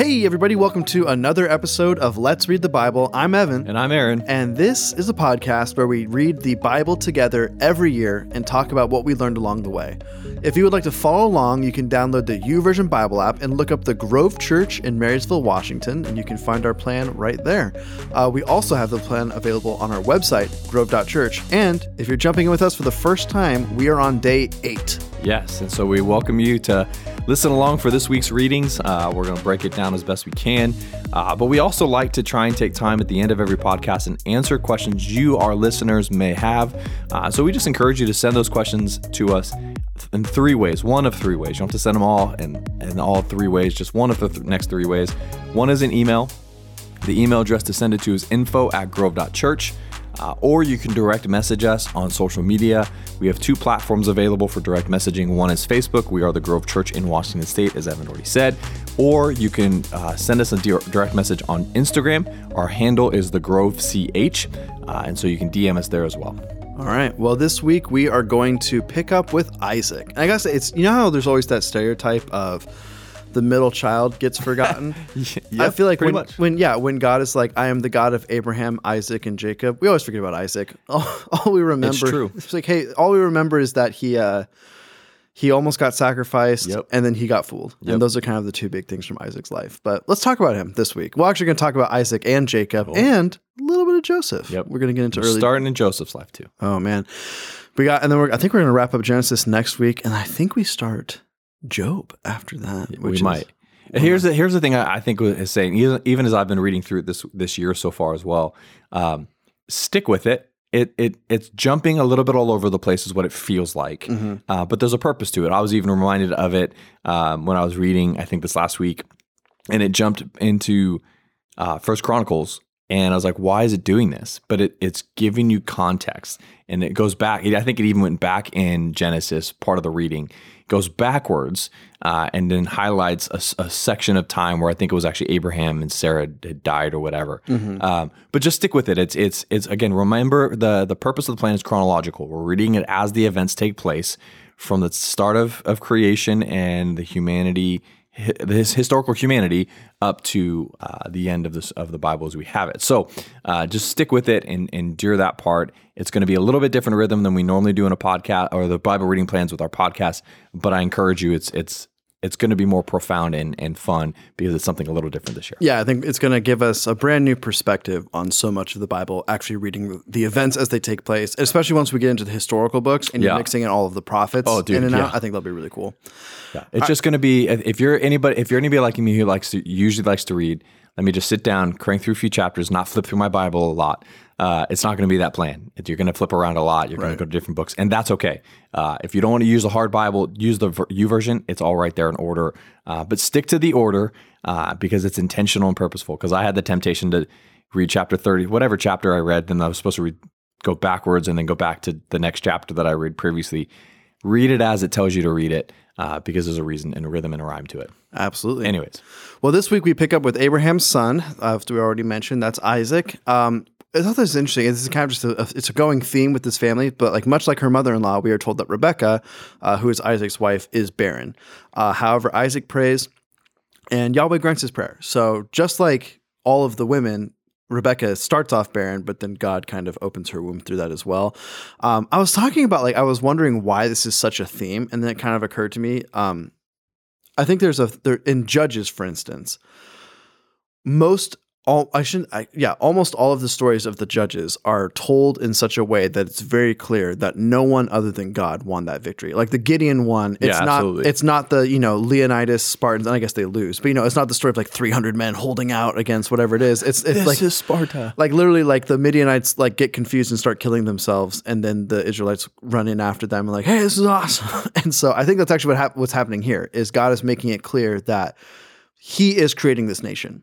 Hey, everybody, welcome to another episode of Let's Read the Bible. I'm Evan. And I'm Aaron. And this is a podcast where we read the Bible together every year and talk about what we learned along the way. If you would like to follow along, you can download the YouVersion Bible app and look up the Grove Church in Marysville, Washington, and you can find our plan right there. Uh, we also have the plan available on our website, grove.church. And if you're jumping in with us for the first time, we are on day eight. Yes, and so we welcome you to listen along for this week's readings. Uh, we're going to break it down as best we can. Uh, but we also like to try and take time at the end of every podcast and answer questions you, our listeners, may have. Uh, so we just encourage you to send those questions to us in three ways. One of three ways. You don't have to send them all in, in all three ways, just one of the th- next three ways. One is an email. The email address to send it to is info at grove.church uh, or you can direct message us on social media. We have two platforms available for direct messaging. One is Facebook. We are the Grove Church in Washington State, as Evan already said. Or you can uh, send us a direct message on Instagram. Our handle is the Grove CH, uh, and so you can DM us there as well. All right. Well, this week we are going to pick up with Isaac. And I guess it's you know how there's always that stereotype of the middle child gets forgotten. yep, I feel like when, when yeah, when God is like, I am the God of Abraham, Isaac, and Jacob. We always forget about Isaac. All, all we remember, it's true. It's like, hey, all we remember is that he uh, he almost got sacrificed, yep. and then he got fooled. Yep. And those are kind of the two big things from Isaac's life. But let's talk about him this week. We're actually going to talk about Isaac and Jacob, and a little bit of Joseph. Yep, we're going to get into we're early starting in Joseph's life too. Oh man, we got, and then we're, I think we're going to wrap up Genesis next week, and I think we start Job after that. we is, might. Here's the here's the thing I, I think is saying even, even as I've been reading through this this year so far as well, um, stick with it. It it it's jumping a little bit all over the place is what it feels like, mm-hmm. uh, but there's a purpose to it. I was even reminded of it um, when I was reading I think this last week, and it jumped into uh, First Chronicles, and I was like, why is it doing this? But it, it's giving you context, and it goes back. I think it even went back in Genesis part of the reading goes backwards uh, and then highlights a, a, section of time where I think it was actually Abraham and Sarah had died or whatever. Mm-hmm. Um, but just stick with it. It's it's it's again. Remember the the purpose of the plan is chronological. We're reading it as the events take place from the start of of creation and the humanity his historical humanity up to uh, the end of this of the Bible as we have it. So uh, just stick with it and, endure that part. It's going to be a little bit different rhythm than we normally do in a podcast or the Bible reading plans with our podcast. But I encourage you. It's it's it's going to be more profound and, and fun because it's something a little different this year. Yeah, I think it's going to give us a brand new perspective on so much of the Bible, actually reading the events as they take place, especially once we get into the historical books and you're mixing in all of the prophets oh, dude, in and yeah. out. I think that'll be really cool. Yeah, it's I, just going to be if you're anybody if you're anybody like me who likes to usually likes to read, let me just sit down, crank through a few chapters, not flip through my Bible a lot uh, it's not going to be that plan. You're going to flip around a lot. You're right. going to go to different books, and that's okay. Uh, if you don't want to use a hard Bible, use the U YouVersion. It's all right there in order, uh, but stick to the order uh, because it's intentional and purposeful. Because I had the temptation to read chapter thirty, whatever chapter I read, then I was supposed to read, go backwards and then go back to the next chapter that I read previously. Read it as it tells you to read it. Uh, because there's a reason and a rhythm and a rhyme to it. Absolutely. Anyways, well, this week we pick up with Abraham's son, uh, we already mentioned. That's Isaac. Um, I thought this was interesting. This is kind of just a, it's a going theme with this family, but like much like her mother-in-law, we are told that Rebecca, uh, who is Isaac's wife, is barren. Uh, however, Isaac prays, and Yahweh grants his prayer. So just like all of the women, Rebecca starts off barren, but then God kind of opens her womb through that as well. Um, I was talking about like I was wondering why this is such a theme, and then it kind of occurred to me. Um, I think there's a there in Judges, for instance, most all I shouldn't I, yeah almost all of the stories of the judges are told in such a way that it's very clear that no one other than God won that victory. Like the Gideon one it's yeah, not absolutely. it's not the you know Leonidas Spartans and I guess they lose but you know it's not the story of like 300 men holding out against whatever it is. It's, it's this like is Sparta. like literally like the Midianites like get confused and start killing themselves and then the Israelites run in after them and like hey this is awesome. And so I think that's actually what hap- what's happening here is God is making it clear that he is creating this nation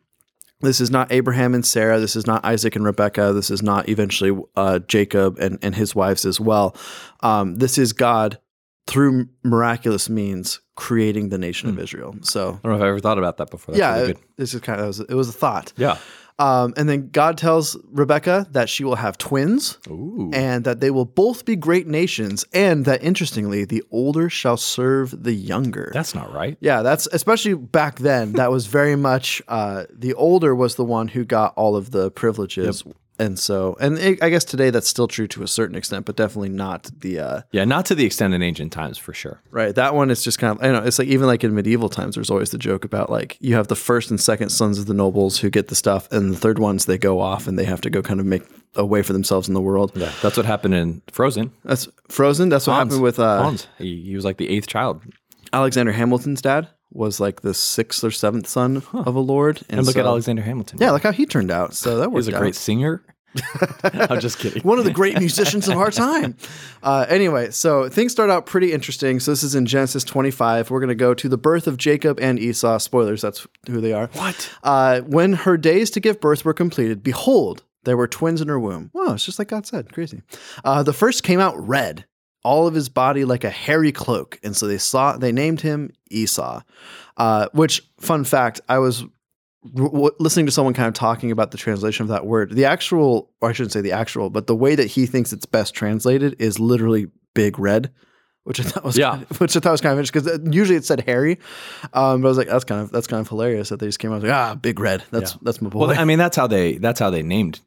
this is not Abraham and Sarah. This is not Isaac and Rebecca. This is not eventually uh, Jacob and, and his wives as well. Um, this is God through miraculous means creating the nation of hmm. Israel. So I don't know if I ever thought about that before. That's yeah, really it, this is kind of it was, it was a thought. Yeah. Um, and then God tells Rebecca that she will have twins Ooh. and that they will both be great nations, and that interestingly, the older shall serve the younger. That's not right. yeah, that's especially back then. That was very much uh, the older was the one who got all of the privileges, and so and it, I guess today that's still true to a certain extent, but definitely not the uh, Yeah, not to the extent in ancient times for sure. right. That one is just kind of I know it's like even like in medieval times, there's always the joke about like you have the first and second sons of the nobles who get the stuff, and the third ones they go off and they have to go kind of make a way for themselves in the world. Yeah, that's what happened in Frozen. That's Frozen. That's what Hans. happened with uh, Hans. He, he was like the eighth child. Alexander Hamilton's dad was like the sixth or seventh son of a lord, And look at Alexander Hamilton. Yeah, look how he turned out. So that was a out. great singer. I'm just kidding. One of the great musicians of our time. Uh, anyway, so things start out pretty interesting. So this is in Genesis 25. We're going to go to the birth of Jacob and Esau. Spoilers, that's who they are. What? Uh, when her days to give birth were completed, behold, there were twins in her womb. Wow, it's just like God said. Crazy. Uh, the first came out red, all of his body like a hairy cloak, and so they saw they named him Esau. Uh, which, fun fact, I was w- listening to someone kind of talking about the translation of that word. The actual, or I shouldn't say the actual, but the way that he thinks it's best translated is literally big red. Which I thought was Yeah. kind of- which I thought was kind of interesting because usually it said hairy, um, but I was like that's kind of that's kind of hilarious that they just came out like ah big red that's Yeah. that's my boy. Well, I mean, that's how they that's how they named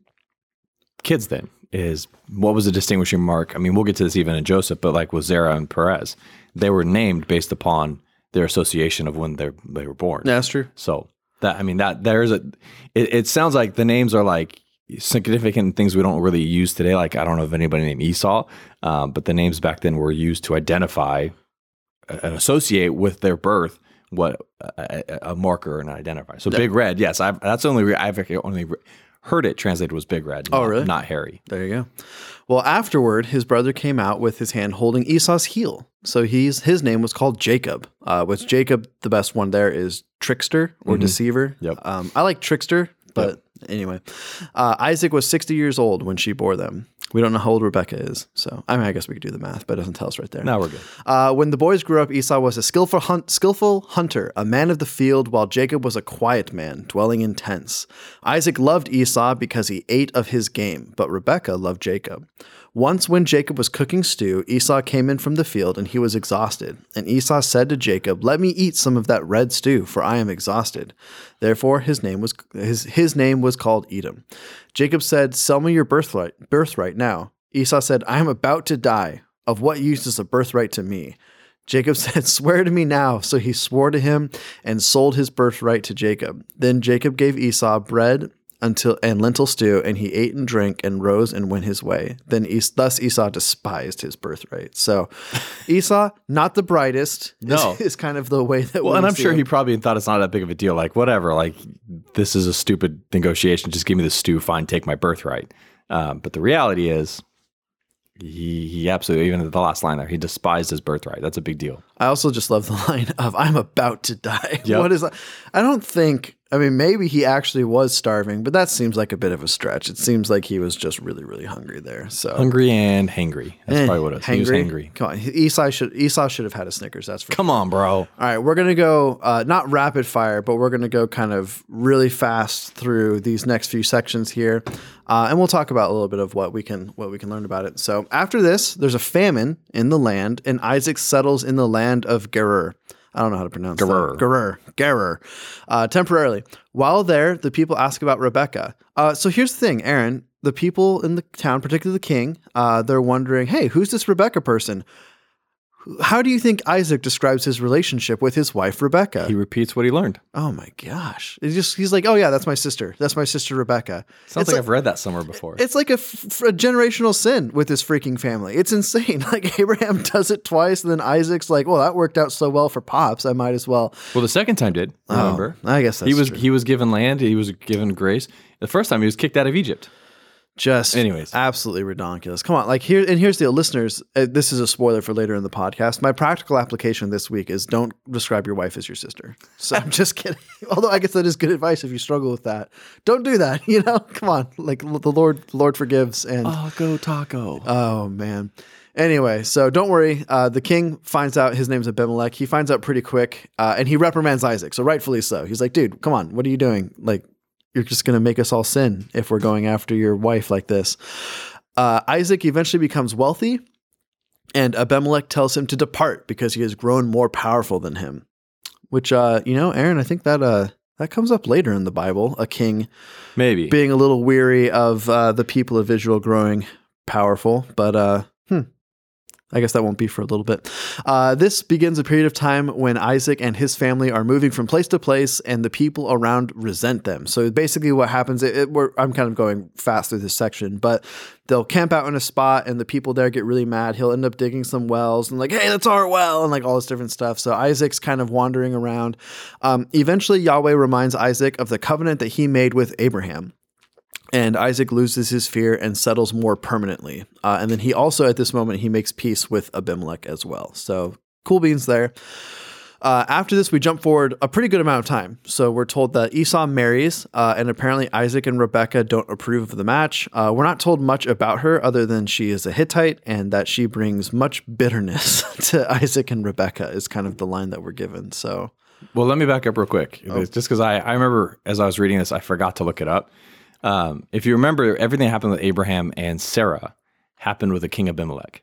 kids. Then is what was the distinguishing mark? I mean, we'll get to this even in Joseph, but like with Zerah and Perez, they were named based upon their association of when they they were born. yeah, that's true. So that I mean that there's a it, it sounds like the names are like significant things we don't really use today. Like I don't know of anybody named Esau, um, but the names back then were used to identify uh, and associate with their birth what a, a- marker and identifier. So big red, yes, I've, that's the only re- I've only re- heard it translated was big red. Oh, not- really? Not hairy. There you go. Well, afterward, his brother came out with his hand holding Esau's heel. So he's his name was called Jacob. Uh, which Jacob, the best one there is trickster or deceiver. Yep. Um, I like trickster, but anyway, uh, Isaac was sixty years old when she bore them. We don't know how old Rebecca is, so I mean, I guess we could do the math, but it doesn't tell us right there. Now we're good. Uh, when the boys grew up, Esau was a skillful, hunt, skillful hunter, a man of the field, while Jacob was a quiet man, dwelling in tents. Isaac loved Esau because he ate of his game, but Rebekah loved Jacob. Once, when Jacob was cooking stew, Esau came in from the field, and he was exhausted. And Esau said to Jacob, "Let me eat some of that red stew, for I am exhausted." Therefore, his name was his his name was called Edom. Jacob said, "Sell me your birthright birthright now." Esau said, "I am about to die. Of what use is a birthright to me?" Jacob said, Swear to me now. So he swore to him and sold his birthright to Jacob. Then Jacob gave Esau bread until and lentil stew, and he ate and drank and rose and went his way. Then es- thus Esau despised his birthright. So Esau, not the brightest, is- No. is, kind of the way that Well, we and I'm sure him. he probably thought it's not that big of a deal. Like, whatever, like, this is a stupid negotiation. Just give me the stew. Fine, take my birthright. Um, but the reality is, he, he absolutely, even the last line there, he despised his birthright. That's a big deal. I also just love the line of "I'm about to die." Yep. What is that? I don't think. I mean, maybe he actually was starving, but that seems like a bit of a stretch. It seems like he was just really, really hungry there. So Hungry and hangry. That's Eh, probably what it was. He was hangry? hangry. Come on, Esau should Esau should have had a Snickers. That's for Come on, bro. All right, we're gonna go uh, not rapid fire, but we're gonna go kind of really fast through these next few sections here, uh, and we'll talk about a little bit of what we can what we can learn about it. So after this, there's a famine in the land, and Isaac settles in the land of Gerar. I don't know how to pronounce Gerar. that. Gerar. Gerar. Uh, temporarily. While there, the people ask about Rebecca. Uh, so here's the thing, Aaron. The people in the town, particularly the king, uh, they're wondering, hey, who's this Rebecca person? How do you think Isaac describes his relationship with his wife Rebecca? He repeats what he learned. oh my gosh! It's just he's like, oh yeah, that's my sister. That's my sister Rebecca. Sounds It's like, like- I've read that somewhere before. It's like a, f- a generational sin with this freaking family. It's insane. Like Abraham does it twice, and then Isaac's like, well, that worked out so well for pops. I might as well. well, the second time did. Oh, remember? Oh, I guess that's he was true. he was given land. He was given grace. The first time he was kicked out of Egypt. Just Anyways. absolutely redonkulous. Come on, like here and here's the deal, listeners. Uh, this is a spoiler for later in the podcast. My practical application this week is don't describe your wife as your sister. So I'm just kidding. Although I guess that is good advice if you struggle with that. Don't do that. You know, come on. Like the Lord, Lord forgives. And Taco taco. oh man. Anyway, so don't worry. Uh, the king finds out his name's Abimelech. He finds out pretty quick, uh, and he reprimands Isaac. So rightfully so. He's like, dude, come on, what are you doing? Like, you're just going to make us all sin if we're going after your wife like this. Uh, Isaac eventually becomes wealthy, and Abimelech tells him to depart because he has grown more powerful than him. Which, uh, you know, Aaron, I think that uh, that comes up later in the Bible. A king Maybe. being a little weary of uh, the people of Israel growing powerful, but uh, hmm, I guess that won't be for a little bit. Uh, this begins a period of time when Isaac and his family are moving from place to place, and the people around resent them. So basically, what happens? It, it, I'm kind of going fast through this section, but they'll camp out in a spot, and the people there get really mad. He'll end up digging some wells and like, hey, that's our well, and like all this different stuff. So Isaac's kind of wandering around. Um, eventually, Yahweh reminds Isaac of the covenant that he made with Abraham and Isaac loses his fear and settles more permanently. Uh, and then he also, at this moment, he makes peace with Abimelech as well. So cool beans there. Uh, after this, we jump forward a pretty good amount of time. So we're told that Esau marries, uh, and apparently Isaac and Rebecca don't approve of the match. Uh, we're not told much about her other than she is a Hittite and that she brings much bitterness to Isaac and Rebecca, is kind of the line that we're given. So, Well, let me back up real quick. Oh. Just because I, I remember as I was reading this, I forgot to look it up. Um, if you remember, everything that happened with Abraham and Sarah happened with the king Abimelech.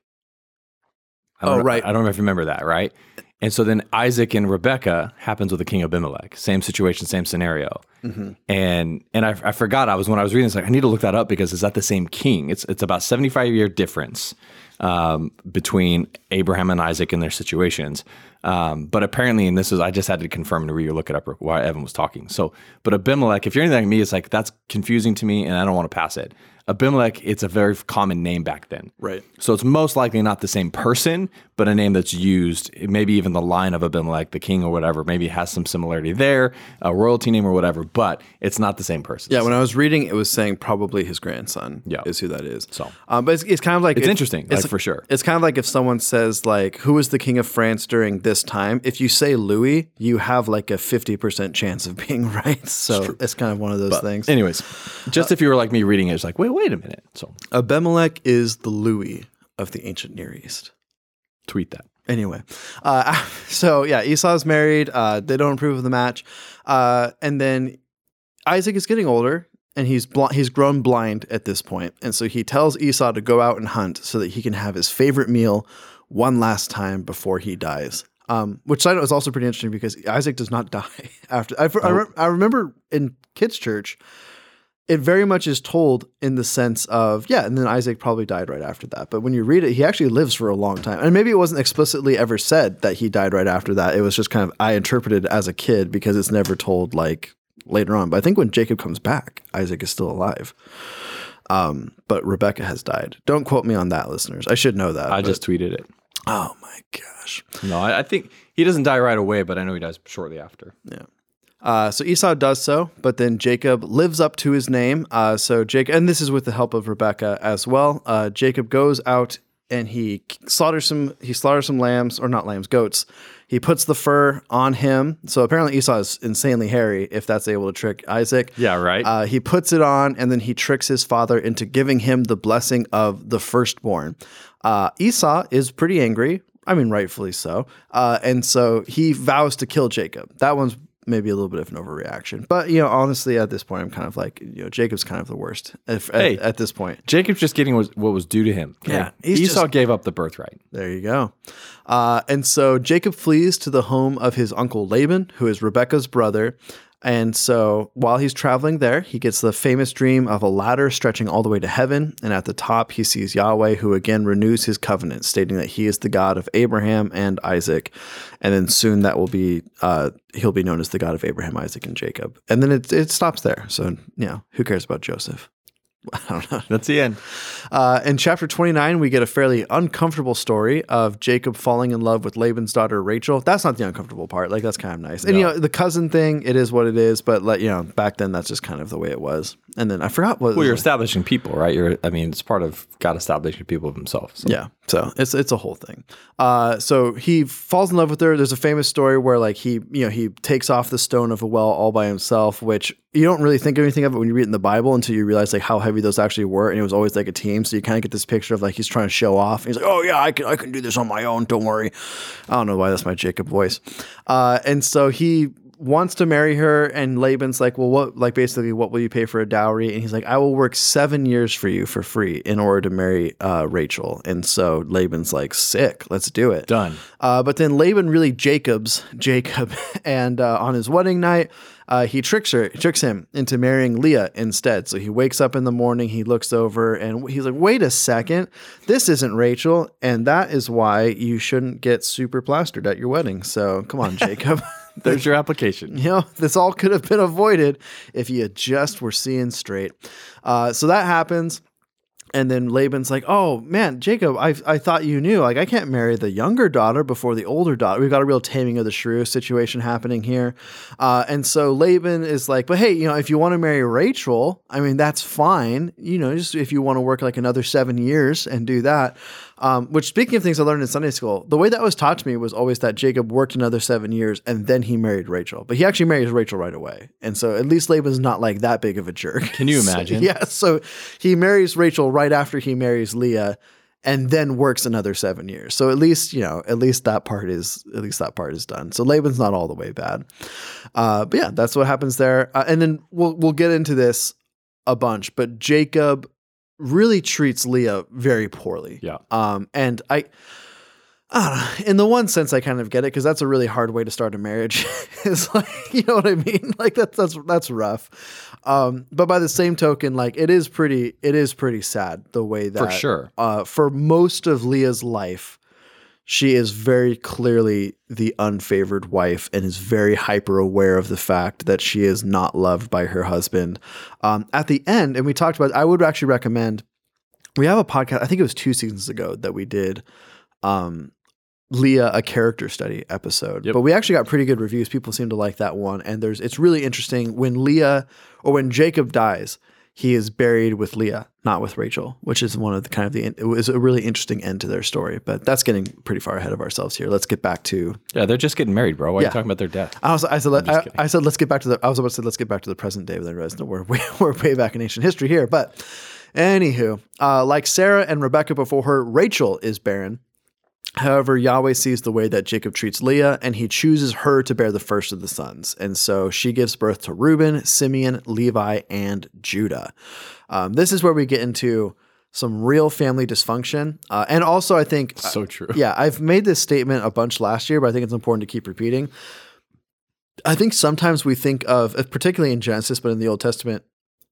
Oh, know- right. I don't know if you remember that, right? And so then Isaac and Rebecca happens with the king Abimelech. Same situation, same scenario. Mm-hmm. And and I, I forgot I was when I was reading this like I need to look that up because is that the same king? It's it's about seventy five year difference um, between Abraham and Isaac and their situations. Um, but apparently, and this is I just had to confirm and re-look it up while Evan was talking. So, but Abimelech, if you're anything like me, it's like that's confusing to me, and I don't want to pass it. Abimelech, it's a very common name back then. Right. So it's most likely not the same person, but a name that's used, maybe even the line of Abimelech, the king or whatever, maybe has some similarity there, a royalty name or whatever, but it's not the same person. yeah, when I was reading, it was saying probably his grandson Yeah. is who that is. So. um, but it's, it's kind of like It's if- interesting, like, for sure. It's kind of like if someone says like, "Who was the king of France during this time?" If you say Louis, you have like a fifty percent chance of being right. So it's, kind of one of those things. Anyways, just if you were like me reading it, it's like, wait, wait a minute. So Abimelech is the Louis of the ancient Near East. tweet that. Anyway, uh, so yeah, Esau's married. Uh, they don't approve of the match, uh, and then Isaac is getting older, and he's bl- he's grown blind at this point, and so he tells Esau to go out and hunt so that he can have his favorite meal one last time before he dies. Um, which I know is also pretty interesting because Isaac does not die after. I, I, re- I remember in kids' church, it very much is told in the sense of yeah, and then Isaac probably died right after that. But when you read it, he actually lives for a long time, and maybe it wasn't explicitly ever said that he died right after that. It was just kind of I interpreted as a kid because it's never told like later on. But I think when Jacob comes back, Isaac is still alive. Um, but Rebecca has died. Don't quote me on that, listeners. I should know that. I just tweeted it. Oh my gosh. No, I, I think he doesn't die right away, but I know he dies shortly after. Yeah. Uh, so Esau does so, but then Jacob lives up to his name. Uh, so Jacob, and this is with the help of Rebecca as well. Uh, Jacob goes out and he slaughters some. He slaughters some lambs, or not lambs, goats. He puts the fur on him. So apparently Esau is insanely hairy. If that's able to trick Isaac. Yeah, right. Uh, he puts it on, and then he tricks his father into giving him the blessing of the firstborn. Uh, Esau is pretty angry. I mean, rightfully so. Uh, and so he vows to kill Jacob. That one's maybe a little bit of an overreaction. But, you know, honestly, at this point, I'm kind of like, you know, Jacob's kind of the worst if, Hey. at, at this point. Jacob's just getting what was due to him. Yeah, Like, Esau just- gave up the birthright. There you go. Uh, and so Jacob flees to the home of his uncle Laban, who is Rebecca's brother. And so while he's traveling there, he gets the famous dream of a ladder stretching all the way to heaven. And at the top, he sees Yahweh, who again renews his covenant, stating that he is the God of Abraham and Isaac. And then soon that will be, uh, he'll be known as the God of Abraham, Isaac, and Jacob. And then it, it stops there. So, you know, who cares about Joseph? I don't know. That's the end. Uh, in chapter 29, we get a fairly uncomfortable story of Jacob falling in love with Laban's daughter Rachel. That's not the uncomfortable part. Like that's kind of nice. And you know, the cousin thing, it is what it is. But like you know, back then that's just kind of the way it was. And then I forgot what. Well, you're establishing people, right? You're. I mean, it's part of God establishing people of Himself. So. Yeah. So it's it's a whole thing. Uh, so he falls in love with her. There's a famous story where like he you know he takes off the stone of a well all by himself, which you don't really think anything of it when you read it in the Bible until you realize like how heavy those actually were, and it was always like a team. So you kind of get this picture of like he's trying to show off. He's like, oh yeah, I can I can do this on my own. Don't worry. I don't know why that's my Jacob voice. Uh, and so he wants to marry her, and Laban's like, well, what, like, basically, what will you pay for a dowry? And he's like, I will work seven years for you for free in order to marry uh, Rachel. And so Laban's like, sick, let's do it. Done. Uh, but then Laban really Jacob's Jacob, and uh, on his wedding night, uh, he tricks her, tricks him into marrying Leah instead. So he wakes up in the morning, he looks over, and he's like, "Wait a second, this isn't Rachel, and that is why you shouldn't get super plastered at your wedding." So come on, Jacob. There's your application. You know, this all could have been avoided if you just were seeing straight. Uh, so that happens. And then Laban's like, "Oh man, Jacob, I I thought you knew. Like, I can't marry the younger daughter before the older daughter. We've got a real taming of the shrew situation happening here." Uh, and so Laban is like, "But hey, you know, if you want to marry Rachel, I mean, that's fine. You know, just if you want to work like another seven years and do that." Um, which, speaking of things I learned in Sunday school, the way that was taught to me was always that Jacob worked another seven years and then he married Rachel. But he actually marries Rachel right away. And so at least Laban's not like that big of a jerk. Can you imagine? So, yeah. So he marries Rachel right after he marries Leah and then works another seven years. So at least, you know, at least that part is, at least that part is done. So Laban's not all the way bad. Uh, but yeah, that's what happens there. Uh, and then we'll, we'll get into this a bunch, but Jacob really treats Leah very poorly. Yeah. Um, and I, I don't know, in the one sense, I kind of get it because that's a really hard way to start a marriage. it's like, you know what I mean? Like that's that's that's rough. Um, but by the same token, like it is pretty, it is pretty sad the way that For sure. uh, for most of Leah's life, she is very clearly the unfavored wife and is very hyper aware of the fact that she is not loved by her husband. Um, at the end, and we talked about, I would actually recommend. We have a podcast. I think it was two seasons ago that we did. Um, Leah a character study episode. Yep. But we actually got pretty good reviews. People seem to like that one. And there's it's really interesting when Leah or when Jacob dies, he is buried with Leah, not with Rachel, which is one of the kind of the it was a really interesting end to their story. But that's getting pretty far ahead of ourselves here. Let's get back to Yeah, they're just getting married, bro. Why are you talking about their death? I was I said let, I, I, said let's get back to the I was about to say let's get back to the present day, but then I realized no, we're way, we're way back in ancient history here. But anywho, uh, like Sarah and Rebecca before her, Rachel is barren. However, Yahweh sees the way that Jacob treats Leah, and he chooses her to bear the first of the sons. And so she gives birth to Reuben, Simeon, Levi, and Judah. Um, this is where we get into some real family dysfunction. Uh, and also, I think So true. yeah, I've made this statement a bunch last year, but I think it's important to keep repeating. I think sometimes we think of, uh, particularly in Genesis, but in the Old Testament,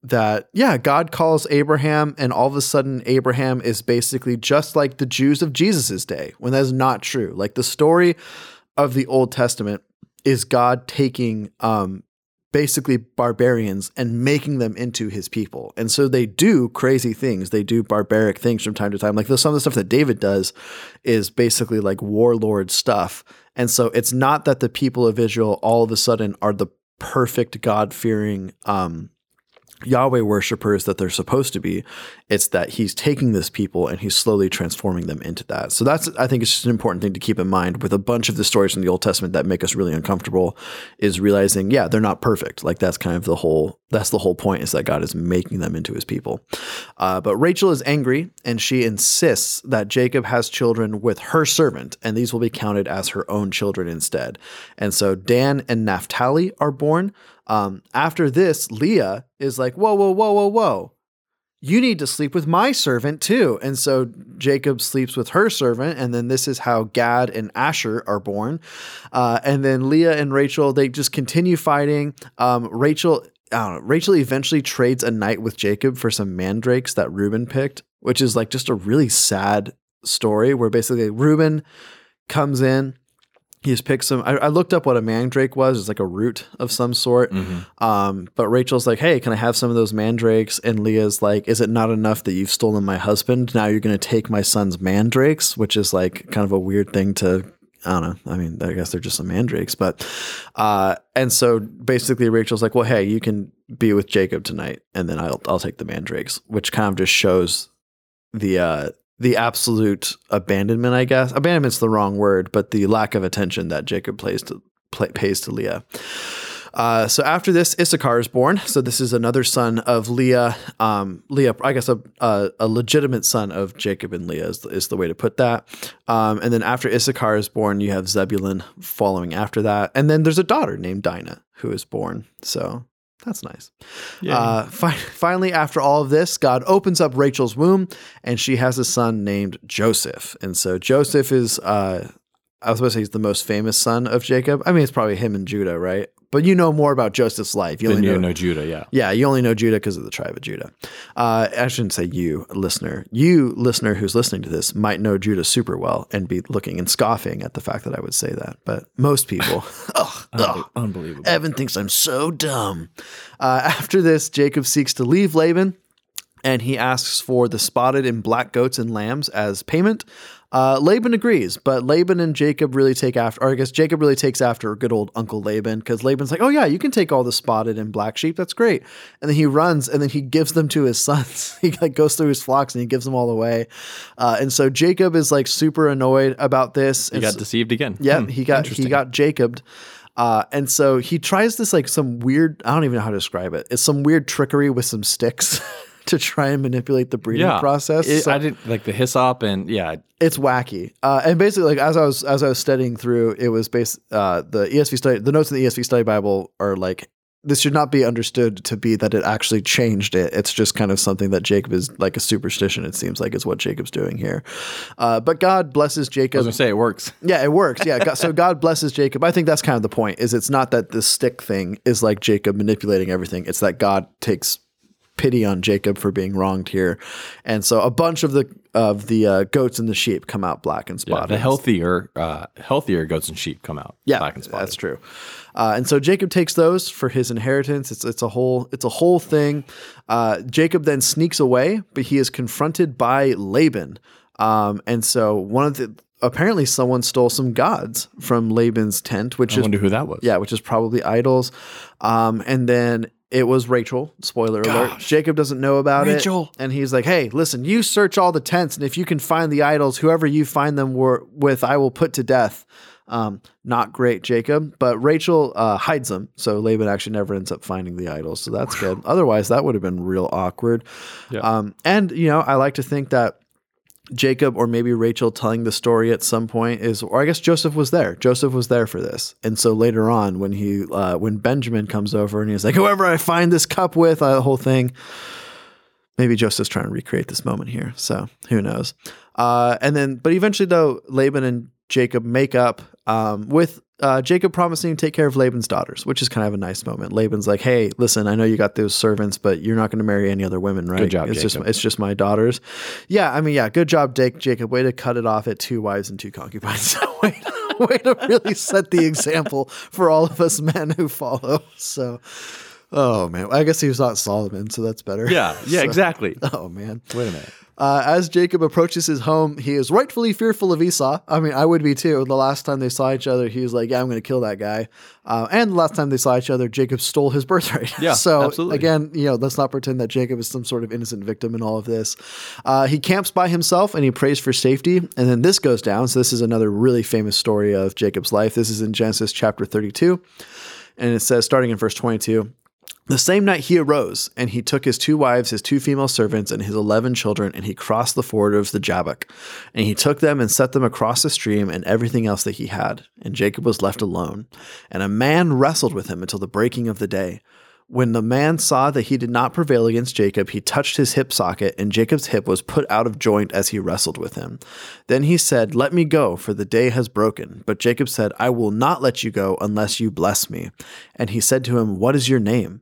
that, yeah, God calls Abraham, and all of a sudden, Abraham is basically just like the Jews of Jesus' day, when that is not true. Like the story of the Old Testament is God taking um, basically barbarians and making them into his people. And so they do crazy things. They do barbaric things from time to time. Like some of the stuff that David does is basically like warlord stuff. And so it's not that the people of Israel all of a sudden are the perfect God fearing um, Yahweh worshippers that they're supposed to be. It's that he's taking this people and he's slowly transforming them into that. So that's I think it's just an important thing to keep in mind with a bunch of the stories from the Old Testament that make us really uncomfortable is realizing, yeah, they're not perfect. Like that's kind of the whole that's the whole point is that God is making them into his people. Uh, but Rachel is angry and she insists that Jacob has children with her servant, and these will be counted as her own children instead. And so Dan and Naphtali are born. Um, after this, Leah is like, whoa, whoa, whoa, whoa, whoa. You need to sleep with my servant too. And so Jacob sleeps with her servant. And then this is how Gad and Asher are born. Uh, and then Leah and Rachel, they just continue fighting. Um, Rachel, know, Rachel eventually trades a night with Jacob for some mandrakes that Reuben picked, which is like just a really sad story where basically Reuben comes in. He just some. I, I looked up what a mandrake was. It's like a root of some sort. Um, but Rachel's like, "Hey, can I have some of those mandrakes?" And Leah's like, "Is it not enough that you've stolen my husband? Now you're going to take my son's mandrakes," which is like kind of a weird thing to. I don't know. I mean, I guess they're just some mandrakes, but uh, and so basically, Rachel's like, "Well, hey, you can be with Jacob tonight, and then I'll I'll take the mandrakes," which kind of just shows the uh, the absolute abandonment, I guess. Abandonment's the wrong word, but the lack of attention that Jacob plays to play, pays to Leah. Uh, so after this, Issachar is born. So this is another son of Leah. Um, Leah, I guess a, a, a legitimate son of Jacob and Leah is, is the way to put that. Um, and then after Issachar is born, you have Zebulun following after that. And then there's a daughter named Dinah who is born. So that's nice. Yeah. Uh, fi- finally, after all of this, God opens up Rachel's womb and she has a son named Joseph. And so Joseph is, uh, I was supposed to say he's the most famous son of Jacob. I mean, it's probably him and Judah, right? But you know more about Joseph's life. You then only you know, know Judah, yeah. yeah, you only know Judah because of the tribe of Judah. Uh, I shouldn't say you, listener. You, listener, who's listening to this, might know Judah super well and be looking and scoffing at the fact that I would say that. But most people, ugh, Unbelievable. Evan thinks I'm so dumb. Uh, after this, Jacob seeks to leave Laban and he asks for the spotted and black goats and lambs as payment. Uh, Laban agrees, but Laban and Jacob really take after, or I guess Jacob really takes after good old Uncle Laban because Laban's like, oh yeah, you can take all the spotted and black sheep. That's great. And then he runs and then he gives them to his sons. he like goes through his flocks and he gives them all away. Uh, and so Jacob is like super annoyed about this. He And got so- deceived again. yeah, Hmm, he got he got Jacobed. Uh, and so he tries this like some weird I don't even know how to describe it. It's some weird trickery with some sticks to try and manipulate the breeding yeah. process. It- So I didn't like the hyssop and yeah, it's wacky. Uh, and basically like as I was as I was studying through, it was based uh, the ESV study the notes in the ESV study Bible are like this should not be understood to be that it actually changed it. It's just kind of something that Jacob is like a superstition. It seems like is what Jacob's doing here. Uh, but God blesses Jacob. I was gonna say it works. Yeah, it works. Yeah. God, so God blesses Jacob. I think that's kind of the point. Is it's not that the stick thing is like Jacob manipulating everything. It's that God takes pity on Jacob for being wronged here, and so a bunch of the of the uh, goats and the sheep come out black and Yeah, spotted. the healthier, uh, healthier goats and sheep come out. Yeah, black and spotted. that's true. Uh, and so Jacob takes those for his inheritance. It's it's a whole it's a whole thing. Uh, Jacob then sneaks away, but he is confronted by Laban. Um, and so one of the apparently someone stole some gods from Laban's tent, which I is wonder who that was. yeah, which is probably idols. Um, and then it was Rachel. Spoiler alert. Jacob doesn't know about Rachel. it. And he's like, hey, listen, you search all the tents, and if you can find the idols, whoever you find them were, with, I will put to death. Um, not great, Jacob. But Rachel uh, hides them. So Laban actually never ends up finding the idols. So that's good. Otherwise, that would have been real awkward. Yeah. Um, and, you know, I like to think that Jacob or maybe Rachel telling the story at some point is, or I guess Joseph was there. Joseph was there for this, and so later on, when he, uh, when Benjamin comes over and he's like, "Whoever I find this cup with," uh, the whole thing. Maybe Joseph's trying to recreate this moment here, so who knows? Uh, and then, but eventually, though, Laban and Jacob make up um, with uh, Jacob promising to take care of Laban's daughters, which is kind of a nice moment. Laban's like, "Hey, listen, I know you got those servants, but you're not going to marry any other women, right? Good job, it's just it's just my daughters." Yeah, I mean, yeah, good job, Jake, Jacob. Way to cut it off at two wives and two concubines. way, to, way to really set the example for all of us men who follow. So, oh man, I guess he was not Solomon, so that's better. yeah, yeah, So- exactly. Oh man. Wait a minute. Uh, as Jacob approaches his home, he is rightfully fearful of Esau. I mean, I would be too. The last time they saw each other, he was like, "Yeah, I'm going to kill that guy." Uh, and the last time they saw each other, Jacob stole his birthright. Yeah, so absolutely. again, you know, let's not pretend that Jacob is some sort of innocent victim in all of this. Uh, he camps by himself and he prays for safety. And then this goes down. So this is another really famous story of Jacob's life. This is in Genesis chapter 32, and it says, starting in verse 22. The same night he arose, and he took his two wives, his two female servants, and his eleven children, and he crossed the ford of the Jabbok. And he took them and set them across the stream and everything else that he had. And Jacob was left alone. And a man wrestled with him until the breaking of the day. When the man saw that he did not prevail against Jacob, he touched his hip socket, and Jacob's hip was put out of joint as he wrestled with him. Then he said, Let me go, for the day has broken. But Jacob said, I will not let you go unless you bless me. And he said to him, What is your name?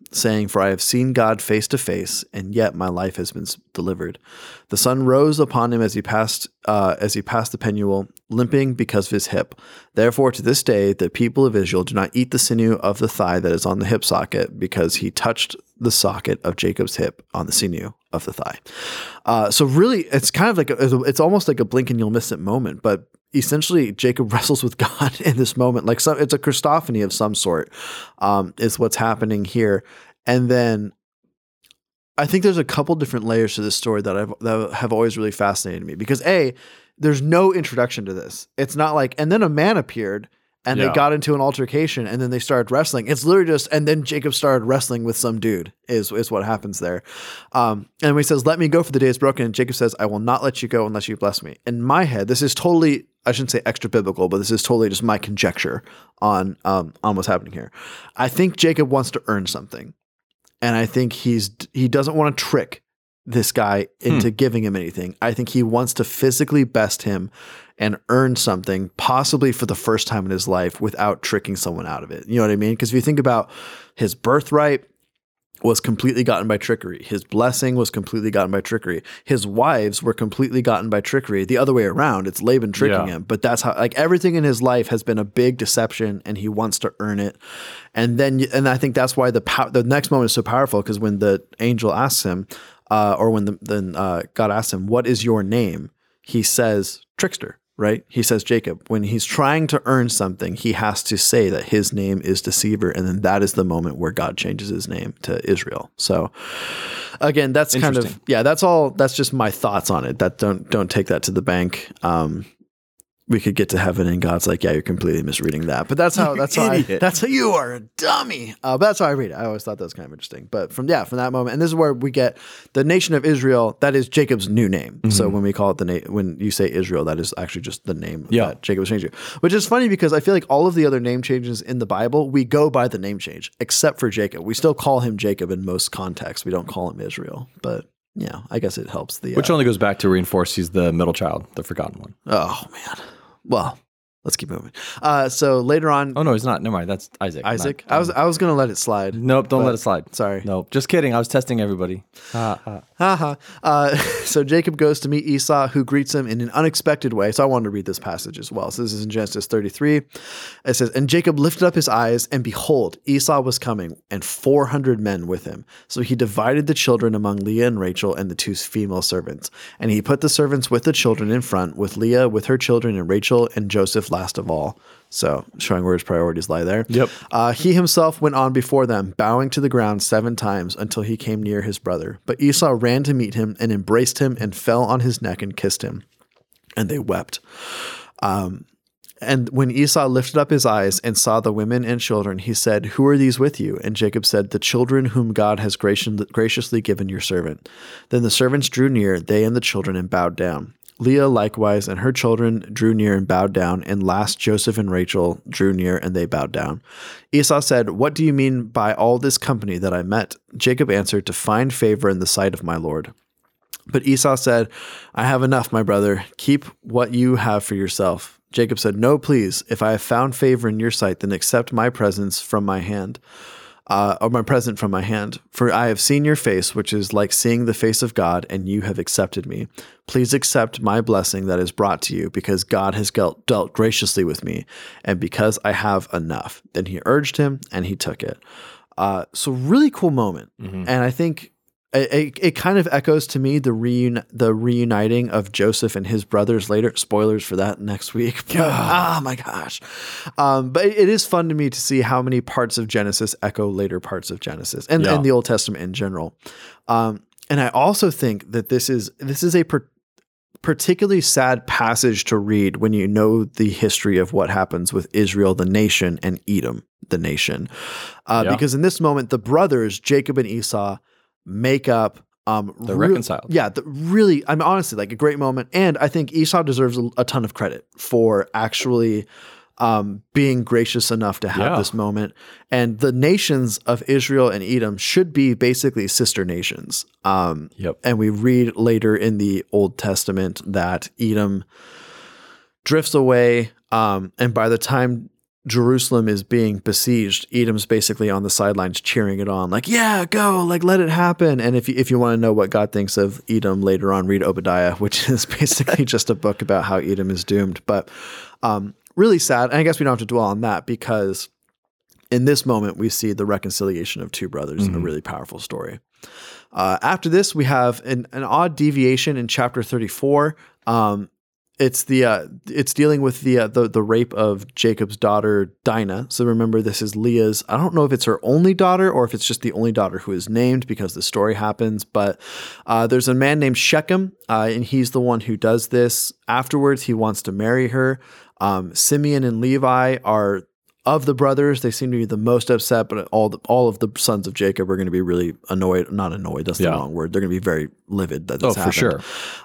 saying, For I have seen God face to face, and yet my life has been delivered. The sun rose upon him as he passed uh, as he passed the Penuel, limping because of his hip. Therefore, to this day, the people of Israel do not eat the sinew of the thigh that is on the hip socket, because he touched the socket of Jacob's hip on the sinew of the thigh. Uh, so really, it's kind of like a, it's almost like a blink and you'll miss it moment. But essentially Jacob wrestles with God in this moment. Like some, it's a Christophany of some sort, um, is what's happening here. And then I think there's a couple different layers to this story that I've that have always really fascinated me because a there's no introduction to this. It's not like and then a man appeared and Yeah. they got into an altercation and then they started wrestling. It's literally just and then Jacob started wrestling with some dude is is what happens there. Um, and he says, "Let me go, for the day is broken," and Jacob says, "I will not let you go unless you bless me." In my head, this is totally I shouldn't say extra biblical, but this is totally just my conjecture on um, on what's happening here. I think Jacob wants to earn something, and I think he's he doesn't want to trick this guy into giving him anything. I think he wants to physically best him and earn something, possibly for the first time in his life, without tricking someone out of it. You know what I mean? Because if you think about his birthright was completely gotten by trickery. His blessing was completely gotten by trickery. His wives were completely gotten by trickery. The other way around, it's Laban tricking Yeah. him. But that's how like everything in his life has been a big deception, and he wants to earn it. And then, and I think that's why the pow- the next moment is so powerful because when the angel asks him, uh, or when the then uh, God asks him, "What is your name?" He says, "Trickster." Right? He says Jacob. When he's trying to earn something, he has to say that his name is deceiver, and then that is the moment where God changes his name to Israel. So, again, that's kind of yeah. That's all. That's just my thoughts on it. That don't don't take that to the bank. Um, we could get to heaven and God's like, yeah, you're completely misreading that. But that's how that's how I, that's how you are a dummy. Uh, but that's how I read it. I always thought that was kind of interesting. But from yeah, from that moment, and this is where we get the nation of Israel. That is Jacob's new name. So when we call it the name, when you say Israel, that is actually just the name Yeah. that Jacob was changing. Which is funny because I feel like all of the other name changes in the Bible, we go by the name change, except for Jacob. We still call him Jacob in most contexts. We don't call him Israel. But yeah, I guess it helps the. Which uh, only goes back to reinforce he's the middle child, the forgotten one. oh man. Well, let's keep moving. Uh, so later on, Oh no, he's not. Never mind. That's Isaac. Isaac. Not- I was I was gonna let it slide. Nope, don't let it slide. Sorry. No, just kidding. I was testing everybody. Ha, ha. Uh, so Jacob goes to meet Esau, who greets him in an unexpected way. So I wanted to read this passage as well. So this is in Genesis 33. It says, And Jacob lifted up his eyes, and behold, Esau was coming, and 400 men with him. So he divided the children among Leah and Rachel and the two female servants. And he put the servants with the children in front, with Leah with her children, and Rachel and Joseph last of all. So showing where his priorities lie there. Yep. Uh, he himself went on before them, bowing to the ground seven times until he came near his brother. But Esau ran to meet him and embraced him and fell on his neck and kissed him. And they wept. Um, and when Esau lifted up his eyes and saw the women and children, he said, Who are these with you? And Jacob said, The children whom God has graciously given your servant. Then the servants drew near, they and the children, and bowed down. Leah likewise and her children drew near and bowed down, and last Joseph and Rachel drew near and they bowed down. Esau said, What do you mean by all this company that I met? Jacob answered, To find favor in the sight of my Lord. But Esau said, I have enough, my brother. Keep what you have for yourself. Jacob said, No, please. If I have found favor in your sight, then accept my presents from my hand, uh, or my present from my hand. For I have seen your face, which is like seeing the face of God, and you have accepted me. Please accept my blessing that is brought to you, because God has dealt, dealt graciously with me, and because I have enough. Then he urged him, and he took it. Uh, so really cool moment, and I think it, it, it kind of echoes to me the reun- the reuniting of Joseph and his brothers later. Spoilers for that next week. But, ah, my gosh! Um, but it, it is fun to me to see how many parts of Genesis echo later parts of Genesis and, Yeah. and the Old Testament in general. Um, and I also think that this is this is a per- particularly sad passage to read when you know the history of what happens with Israel, the nation, and Edom, the nation. Uh, Yeah. Because in this moment, the brothers, Jacob and Esau, make up. Um, They're real- reconciled. Yeah, the, really, I'm honestly like a great moment. And I think Esau deserves a, a ton of credit for actually um, being gracious enough to have Yeah. this moment. And the nations of Israel and Edom should be basically sister nations. Um, Yep. and we read later in the Old Testament that Edom drifts away. Um, and by the time Jerusalem is being besieged, Edom's basically on the sidelines cheering it on, like, yeah, go, like, let it happen. And if you, if you want to know what God thinks of Edom later on, read Obadiah, which is basically just a book about how Edom is doomed. But um, really sad. And I guess we don't have to dwell on that because in this moment, we see the reconciliation of two brothers in a really powerful story. Uh, after this, we have an, an odd deviation in chapter 34. Um, it's the uh, it's dealing with the, uh, the the rape of Jacob's daughter Dinah. So remember, this is Leah's. I don't know if it's her only daughter or if it's just the only daughter who is named because the story happens. But uh, there's a man named Shechem, uh, and he's the one who does this. Afterwards, he wants to marry her. Um, Simeon and Levi are of the brothers, they seem to be the most upset, but all the, all of the sons of Jacob are going to be really annoyed. Not annoyed, that's the Yeah. wrong word. They're going to be very livid that this Oh, for sure.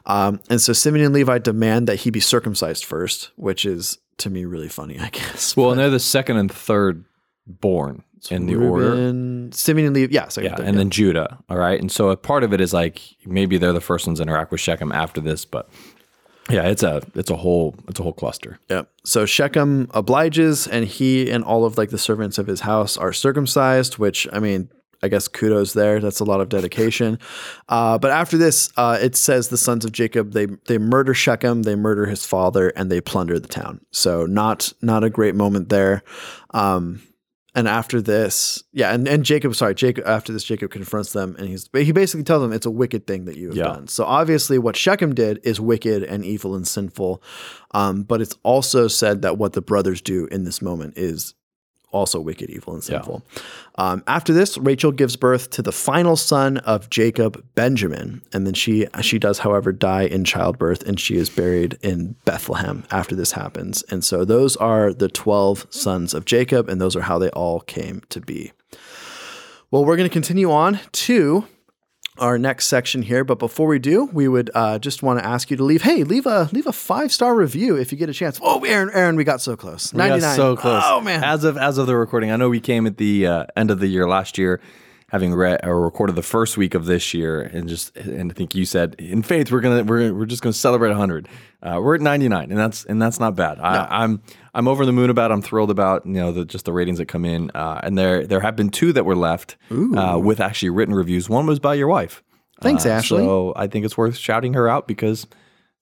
Um, and so Simeon and Levi demand that he be circumcised first, which is to me really funny, I guess. Well, and they're the second and third born in the order. Simeon and Levi, yeah, second, Yeah, third, and then Judah. All right, and so a part of it is like maybe they're the first ones to interact with Shechem after this, but yeah, it's a it's a whole it's a whole cluster. Yep. So Shechem obliges, and he and all of like the servants of his house are circumcised. Which I mean, I guess kudos there. That's a lot of dedication. Uh, but after this, uh, it says the sons of Jacob they they murder Shechem, they murder his father, and they plunder the town. So not not a great moment there. Um, and after this, yeah, and, and Jacob, sorry, Jacob. After this, Jacob confronts them, and he's he basically tells them it's a wicked thing that you have Yeah. done. So obviously, what Shechem did is wicked and evil and sinful. Um, but it's also said that what the brothers do in this moment is also wicked, evil, and Yeah. sinful. Um, after this, Rachel gives birth to the final son of Jacob, Benjamin, and then she she does, however, die in childbirth, and she is buried in Bethlehem after this happens. And so those are the twelve sons of Jacob, and those are how they all came to be. Well, we're going to continue on to our next section here, but before we do, we would uh, just want to ask you to leave. Hey, leave a leave a five star review if you get a chance. Oh, Aaron, Aaron, we got so close. Ninety nine, so close. Oh man, As of as of the recording, I know we came at the uh, end of the year last year, having read or recorded the first week of this year, and just and I think you said in faith we're gonna we're we're just gonna celebrate hundred. Uh, we're at ninety nine, and that's and that's not bad. I, I'm I'm over the moon about. I'm thrilled about you know the, just the ratings that come in, uh, and there there have been two that were left uh, with actually written reviews. One was by your wife. Thanks, Uh, Ashley. So I think it's worth shouting her out because.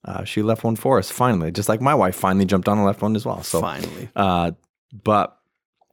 Uh, she left one for us finally, just like my wife finally jumped on and left one as well. So finally. uh, but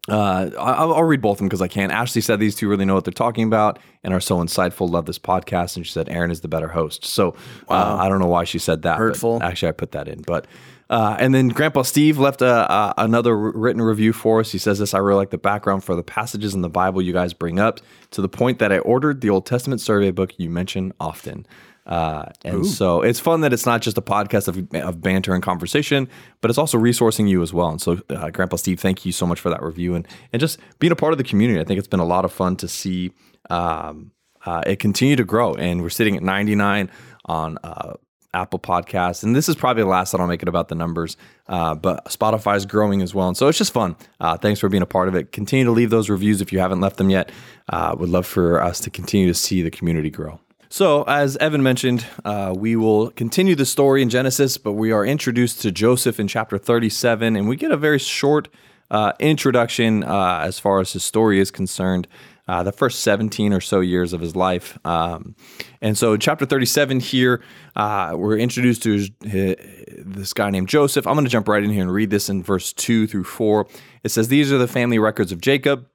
uh, I'll, I'll read both of them because I can. Ashley said these two really know what they're talking about and are so insightful. Love this podcast, and she said Aaron is the better host. So uh, I don't know why she said that. Hurtful. Actually, I put that in, but. Uh, and then Grandpa Steve left a, a, another written review for us. He says this: I really like the background for the passages in the Bible you guys bring up to the point that I ordered the Old Testament survey book you mention often. Uh, and so it's fun that it's not just a podcast of, of banter and conversation, but it's also resourcing you as well. And so, uh, Grandpa Steve, thank you so much for that review and and just being a part of the community. I think it's been a lot of fun to see um, uh, it continue to grow. And we're sitting at 99 on uh, Apple Podcasts, and this is probably the last that I'll make it about the numbers. Uh, but Spotify is growing as well, and so it's just fun. Uh, thanks for being a part of it. Continue to leave those reviews if you haven't left them yet. Uh, would love for us to continue to see the community grow. So, as Evan mentioned, uh, we will continue the story in Genesis, but we are introduced to Joseph in chapter 37, and we get a very short uh, introduction uh, as far as his story is concerned. Uh, the first 17 or so years of his life. Um, and so, chapter 37 here, uh, we're introduced to his, this guy named Joseph. I'm going to jump right in here and read this in verse 2 through 4. It says, These are the family records of Jacob.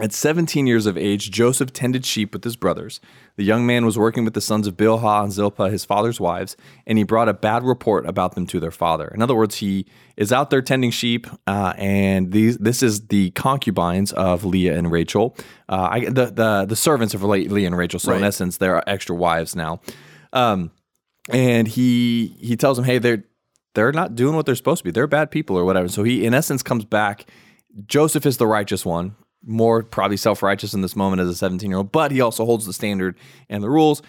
At 17 years of age, Joseph tended sheep with his brothers. The young man was working with the sons of Bilhah and Zilpah, his father's wives, and he brought a bad report about them to their father. In other words, he is out there tending sheep, uh, and these this is the concubines of Leah and Rachel, uh, I, the, the the servants of Leah and Rachel. So in essence, they're extra wives now. Um, and he he tells them, hey, they're they're not doing what they're supposed to be. They're bad people or whatever. So he, in essence, comes back. Joseph is the righteous one, more probably self righteous in this moment as a 17 year old, but he also holds the standard and the rules.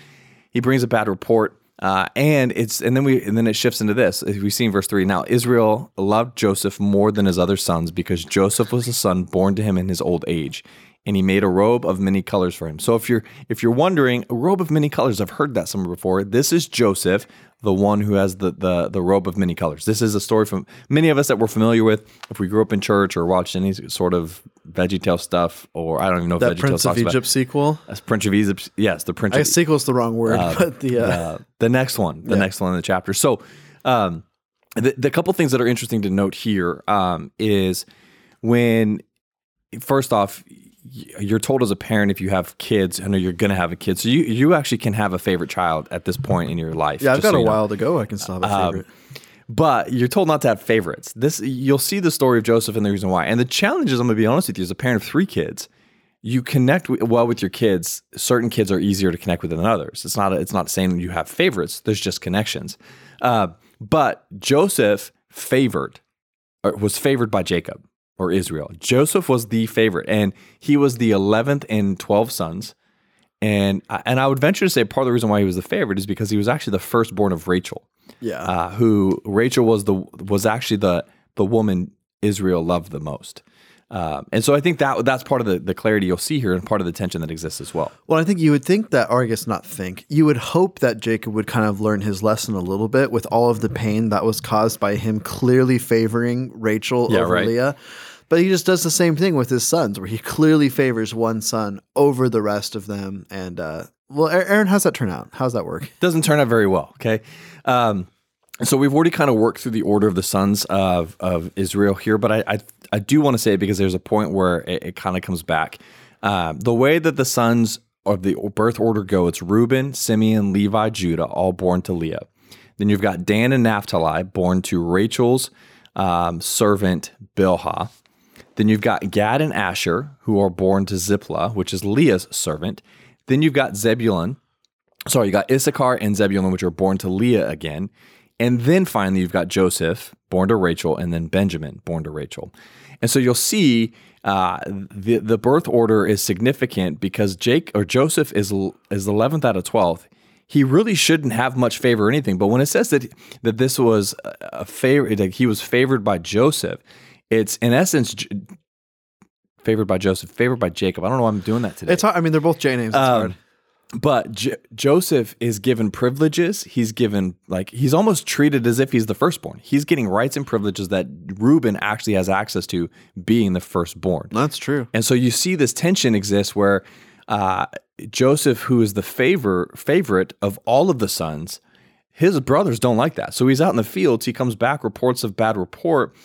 He brings a bad report. Uh, and it's and then we and then it shifts into this. We see in verse three. Now Israel loved Joseph more than his other sons because Joseph was a son born to him in his old age, and he made a robe of many colors for him. So if you're if you're wondering, a robe of many colors, I've heard that somewhere before. This is Joseph, the one who has the the the robe of many colors. This is a story from many of us that we're familiar with if we grew up in church or watched any sort of Veggie Tale stuff, or I don't even know if That Veggie Prince Tale of about Egypt sequel. That's Prince of Egypt. Yes, the Prince I of sequel's the wrong word, but the uh, uh, the next one, the next one in the chapter. So, um, the, the couple things that are interesting to note here um, is when, first off, you're told as a parent if you have kids, I know you're going to have a kid, so you you actually can have a favorite child at this point in your life. yeah, I've got so a you know. while to go. I can still have a Um, but you're told not to have favorites. This you'll see the story of Joseph and the reason why. And the challenge is, I'm going to be honest with you, as a parent of three kids, you connect well with your kids. Certain kids are easier to connect with than others. It's not. It's not saying you have favorites. There's just connections. Uh, but Joseph favored or was favored by Jacob or Israel. Joseph was the favorite, and he was the eleventh in twelve sons. And and I would venture to say part of the reason why he was the favorite is because he was actually the firstborn of Rachel Yeah. uh, who Rachel was the was actually the the woman Israel loved the most. Um, and so I think that that's part of the, the clarity you'll see here and part of the tension that exists as well. Well, I think you would think that, or I guess not think, you would hope that Jacob would kind of learn his lesson a little bit with all of the pain that was caused by him clearly favoring Rachel Yeah, over right. Leah. But he just does the same thing with his sons, where he clearly favors one son over the rest of them. And, uh, well, Aaron, how's that turn out? How's that work? doesn't turn out very well. Okay. Um, so we've already kind of worked through the order of the sons of, of Israel here, but I, I, I do want to say it because there's a point where it, it kind of comes back. Um, the way that the sons of the birth order go, it's Reuben, Simeon, Levi, Judah, all born to Leah. Then you've got Dan and Naphtali, born to Rachel's um, servant Bilhah. Then you've got Gad and Asher, who are born to Ziplah, which is Leah's servant. Then you've got Zebulun, sorry, you got Issachar and Zebulun, which are born to Leah again. And then finally, you've got Joseph, born to Rachel, and then Benjamin, born to Rachel. And so you'll see uh, the the birth order is significant because Jake or Joseph is is eleventh out of twelfth. He really shouldn't have much favor or anything. But when it says that that this was a- favor, that he was favored by Joseph, it's in essence J- favored by Joseph, favored by Jacob. I don't know why I'm doing that today. It's hard. I mean, they're both J names. It's Um, hard. But J- Joseph is given privileges. He's given like he's almost treated as if he's the firstborn. He's getting rights and privileges that Reuben actually has access to, being the firstborn. That's true. And so you see this tension exist where uh, Joseph, who is the favor favorite of all of the sons, his brothers don't like that. So he's out in the fields. He comes back, reports of bad report.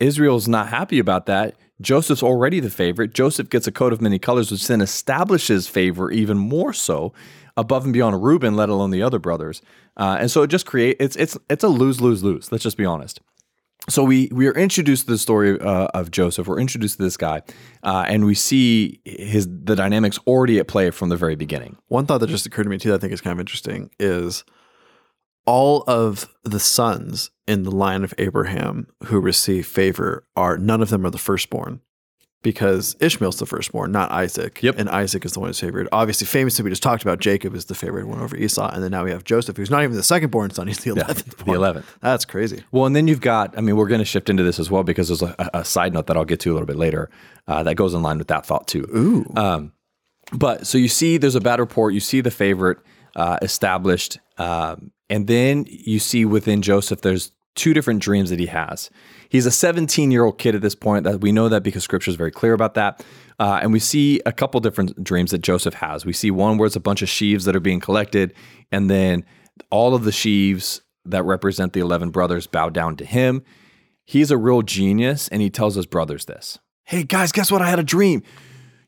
Israel's not happy about that. Joseph's already the favorite. Joseph gets a coat of many colors, which then establishes favor even more so above and beyond Reuben, let alone the other brothers. Uh, and so it just create it's it's it's a lose lose lose. Let's just be honest. So we we are introduced to the story uh, of Joseph. We're introduced to this guy, uh, and we see his the dynamics already at play from the very beginning. One thought that just occurred to me too, that I think is kind of interesting, is all of the sons in the line of Abraham who receive favor are none of them are the firstborn. Because Ishmael's the firstborn, not Isaac. Yep. And Isaac is the one who's favored. Obviously, famously, we just talked about Jacob is the favorite one over Esau. And then now we have Joseph, who's not even the second-born son, he's the 11th The born. eleventh. That's crazy. Well, and then you've got, I mean, we're going to shift into this as well because there's a, a side note that I'll get to a little bit later uh, that goes in line with that thought too. Ooh. Um, but so you see, there's a bad report. You see the favorite uh, established, um, and then you see within Joseph, there's two different dreams that he has. He's a 17 year old kid at this point. That we know that because Scripture is very clear about that. Uh, and we see a couple different dreams that Joseph has. We see one where it's a bunch of sheaves that are being collected, and then all of the sheaves that represent the 11 brothers bow down to him. He's a real genius, and he tells his brothers this Hey, guys, guess what? I had a dream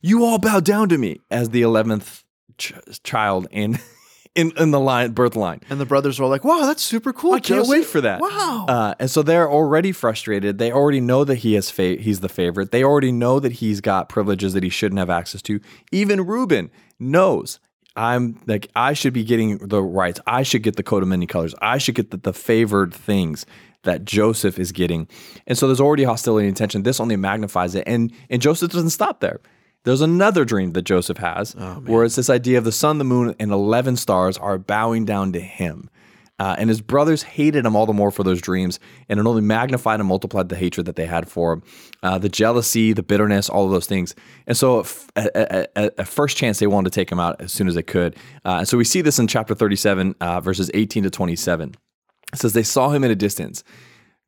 you all bow down to me as the 11th ch- child in in in the line birth line. And the brothers were like, wow, that's super cool. i can't Joseph. wait for that. Wow. uh, and so they're already frustrated. They already know that he is fa- he's the favorite. They already know that he's got privileges that he shouldn't have access to. Even reuben knows i'm like i should be getting the rights. I should get the coat of many colors. I should get the, the favored things that joseph is getting. And so there's already hostility and tension. This only magnifies it. And and joseph doesn't stop there there's another dream that Joseph has, where it's this idea of the sun, the moon, and 11 stars are bowing down to him. Uh, and his brothers hated him all the more for those dreams, and it only magnified and multiplied the hatred that they had for him, uh, the jealousy, the bitterness, all of those things. And so, at, at, at first chance, they wanted to take him out as soon as they could. Uh, and so, we see this in chapter 37, uh, verses 18 to 27. It says, They saw him in a distance.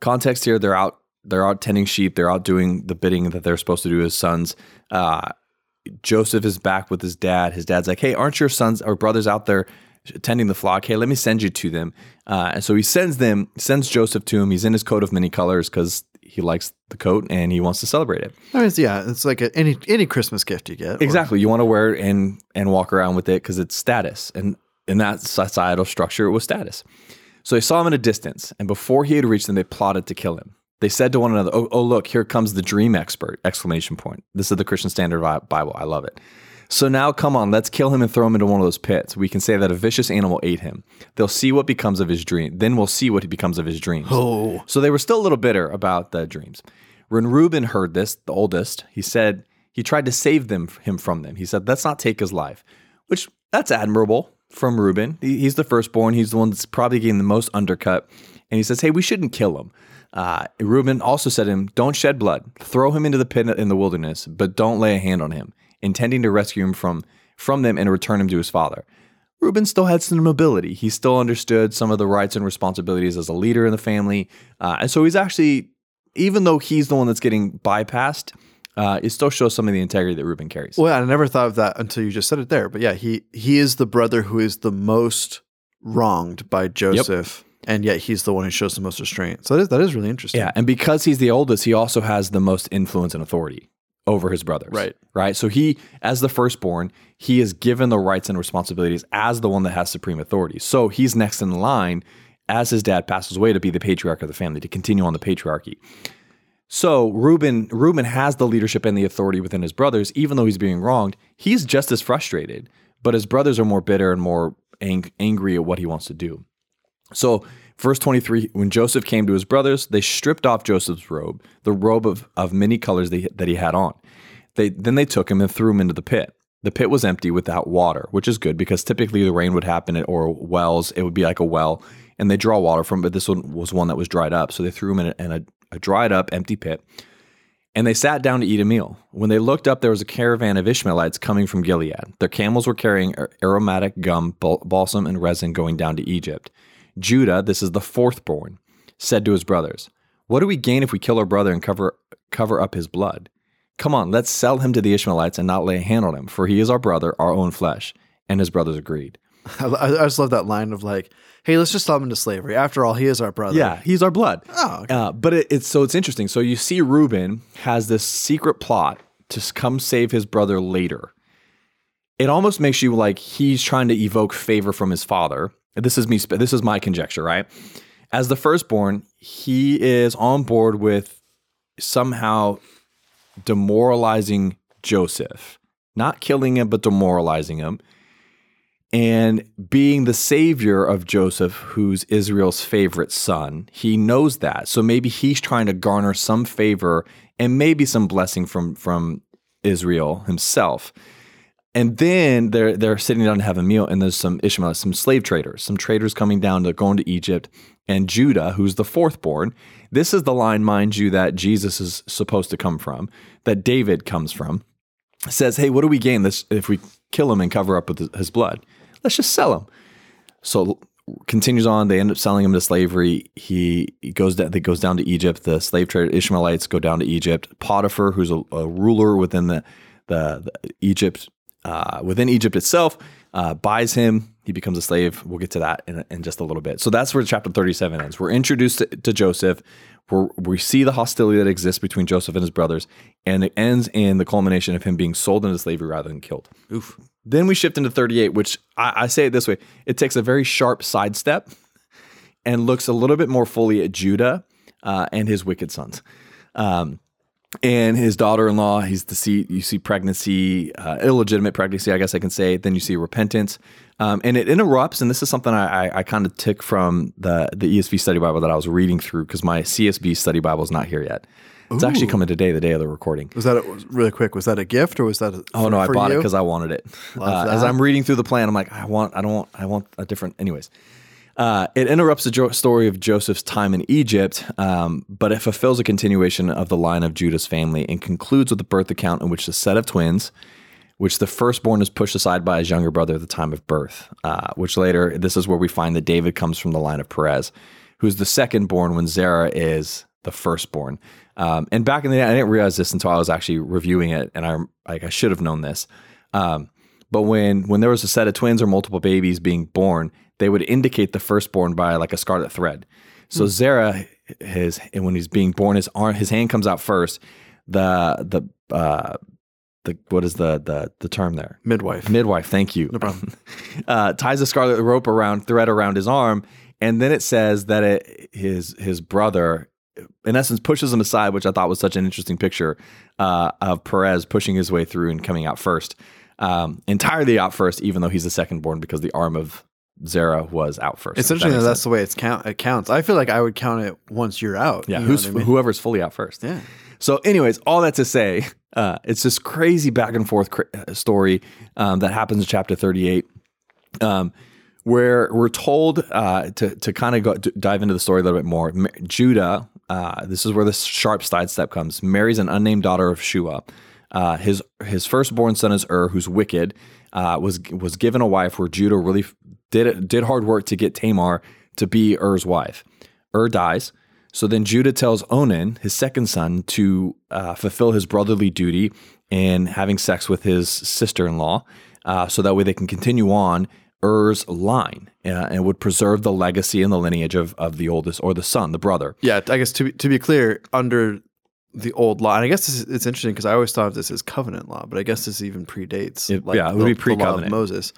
Context here, they're out. They're out tending sheep. They're out doing the bidding that they're supposed to do as sons. Joseph is back with his dad. His dad's like, "Hey, aren't your sons or brothers out there tending the flock? Hey, let me send you to them." Uh, and so he sends them, sends Joseph to him. He's in his coat of many colors because he likes the coat and he wants to celebrate it. I mean, it's, yeah, it's like a, any any Christmas gift you get. or- Exactly. You want to wear it and and walk around with it because it's status, and in that societal structure, it was status. So they saw him in a distance, and before he had reached them, they plotted to kill him. They said to one another, "Oh, oh look, here comes the dream expert!" Exclamation point. This is the Christian Standard Bible. I love it. So now, come on, let's kill him and throw him into one of those pits. We can say that a vicious animal ate him. They'll see what becomes of his dream. Then we'll see what becomes of his dreams. Oh. So they were still a little bitter about the dreams. When Reuben heard this, the oldest, he said he tried to save them him from them. He said, "Let's not take his life," which that's admirable from Reuben. He's the firstborn. He's the one that's probably getting the most undercut. And he says, "Hey, we shouldn't kill him." Uh, Reuben also said to him, "Don't shed blood. Throw him into the pit in the wilderness, but don't lay a hand on him, intending to rescue him from from them and return him to his father." Reuben still had some mobility. He still understood some of the rights and responsibilities as a leader in the family. Uh, and so he's actually, even though he's the one that's getting bypassed, uh, it still shows some of the integrity that Reuben carries. Well, I never thought of that until you just said it there. But yeah, he he is the brother who is the most wronged by Joseph, and yet he's the one who shows the most restraint. So that is that is really interesting. Yeah, and because he's the oldest, he also has the most influence and authority over his brothers. Right. Right. So he, as the firstborn, he is given the rights and responsibilities as the one that has supreme authority. So he's next in line as his dad passes away to be the patriarch of the family, to continue on the patriarchy. So Reuben, Reuben has the leadership and the authority within his brothers, even though he's being wronged. He's just as frustrated, but his brothers are more bitter and more ang- angry at what he wants to do. So, verse 23 when Joseph came to his brothers, they stripped off Joseph's robe, the robe of, of many colors that he, that he had on. They, then they took him and threw him into the pit. The pit was empty without water, which is good because typically the rain would happen at, or wells, it would be like a well, and they draw water from, but this one was one that was dried up. So they threw him in a, in a, a dried up, empty pit. And they sat down to eat a meal. When they looked up, there was a caravan of Ishmaelites coming from Gilead. Their camels were carrying aromatic gum, balsam, and resin going down to Egypt. Judah, this is the fourth born, said to his brothers, What do we gain if we kill our brother and cover, cover up his blood? Come on, let's sell him to the Ishmaelites and not lay a hand on him, for he is our brother, our own flesh. And his brothers agreed. I, I just love that line of like, "Hey, let's just sell him into slavery. After all, he is our brother." Yeah, he's our blood. Oh, okay. Uh, but it, it's so it's interesting. So you see, Reuben has this secret plot to come save his brother later. It almost makes you like he's trying to evoke favor from his father. This is me. This is my conjecture, right? As the firstborn, he is on board with somehow demoralizing Joseph, not killing him, but demoralizing him and being the savior of Joseph, who's Israel's favorite son. He knows that. So maybe he's trying to garner some favor and maybe some blessing from from Israel himself. And then they're they're sitting down to have a meal, and there's some Ishmaelites, some slave traders, some traders coming down to going to Egypt, and Judah, who's the fourth born. This is the line, mind you, that Jesus is supposed to come from, that David comes from says, "Hey, what do we gain this if we kill him and cover up with his blood? Let's just sell him." So continues on. They end up selling him to slavery. He, he goes down. He goes down to Egypt. The slave trader Ishmaelites go down to Egypt. Potiphar, who's a, a ruler within the the, the Egypt uh, within Egypt itself, uh, buys him. He becomes a slave. We'll get to that in, in just a little bit. So that's where chapter 37 ends. We're introduced to, to Joseph. We're, we see the hostility that exists between Joseph and his brothers, and it ends in the culmination of him being sold into slavery rather than killed. Oof. Then we shift into 38, which I, I say it this way it takes a very sharp sidestep and looks a little bit more fully at Judah uh, and his wicked sons. Um, and his daughter-in-law, he's the see you see pregnancy, uh, illegitimate pregnancy, I guess I can say. Then you see repentance, um, and it interrupts. And this is something I, I, I kind of took from the the ESV study Bible that I was reading through because my CSB study Bible is not here yet. It's actually coming today, the day of the recording. Was that a, really quick? Was that a gift or was that? A, Oh no, I bought it because I wanted it. Uh, as. I'm reading through the plan, I'm like, I want, I don't want, I want a different. Anyways, uh, it interrupts the jo- story of Joseph's time in Egypt, um, but it fulfills a continuation of the line of Judah's family and concludes with the birth account in which the set of twins, which the firstborn is pushed aside by his younger brother at the time of birth. Uh, which later, this is where we find that David comes from the line of Perez, who's the second born when Zerah is the firstborn. Um, and back in the day, I didn't realize this until I was actually reviewing it, and I like I should have known this. Um, but when when there was a set of twins or multiple babies being born, they would indicate the firstborn by like a scarlet thread. So Zerah, his and when he's being born, his arm, his hand comes out first. The the uh, the what is the the the term there? midwife. Midwife, thank you. No problem. uh, ties a scarlet rope around thread around his arm, and then it says that it, his his brother, in essence, pushes him aside, which I thought was such an interesting picture uh, of Perez pushing his way through and coming out first, um, entirely out first, even though he's the second born because the arm of Zerah was out first. It's if that that that's sense. the way it's count. It counts. I feel like I would count it once you're out. yeah. you Who's I mean? whoever's fully out first. Yeah. So, anyways, all that to say, uh, it's this crazy back and forth cra- uh, story um, that happens in chapter 38, um, where we're told uh, to to kind of go d- dive into the story a little bit more. Judah, uh, this is where the sharp sidestep comes. Marries an unnamed daughter of Shua. Uh, his his firstborn son is Ur, who's wicked. Uh, was was given a wife where Judah really did did hard work to get Tamar to be Er's wife. Ur dies. So then Judah tells Onan, his second son, to uh, fulfill his brotherly duty in having sex with his sister in law, uh, so that way they can continue on Er's line uh, and would preserve the legacy and the lineage of, of the oldest or the son, the brother. Yeah, I guess to be, to be clear, under the old law, and I guess this is, it's interesting because I always thought of this as covenant law, but I guess this even predates. It- like, yeah, it would be the- law of pre-covenant. Moses.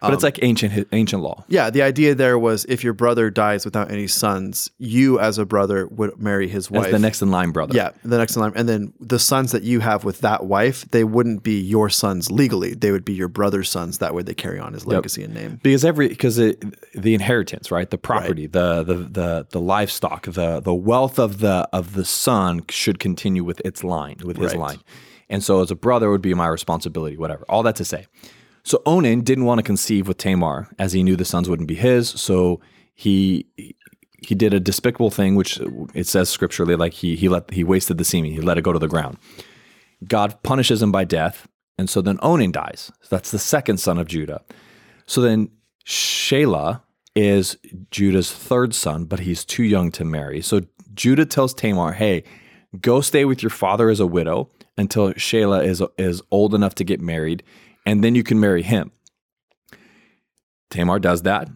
But it's um, like ancient ancient law. Yeah, the idea there was if your brother dies without any sons, you as a brother would marry his As wife. the next in line brother. Yeah, the next in line, and then the sons that you have with that wife, they wouldn't be your sons legally; they would be your brother's sons. That way, they carry on his legacy and name. because every because the inheritance right the property the, the the the livestock the the wealth of the of the son should continue with its line with his Right. line and so as a brother it would be my responsibility whatever all that to say so onan didn't want to conceive with tamar as he knew the sons wouldn't be his. So he he did a despicable thing which it says scripturally like he he let he wasted the semen. He let it go to the ground. God punishes him by death and so then onan dies. So that's the second son of judah. So then Shelah is Judah's third son, but he's too young to marry. So Judah tells Tamar, "Hey, go stay with your father as a widow until Shelah is is old enough to get married, and then you can marry him." Tamar does that.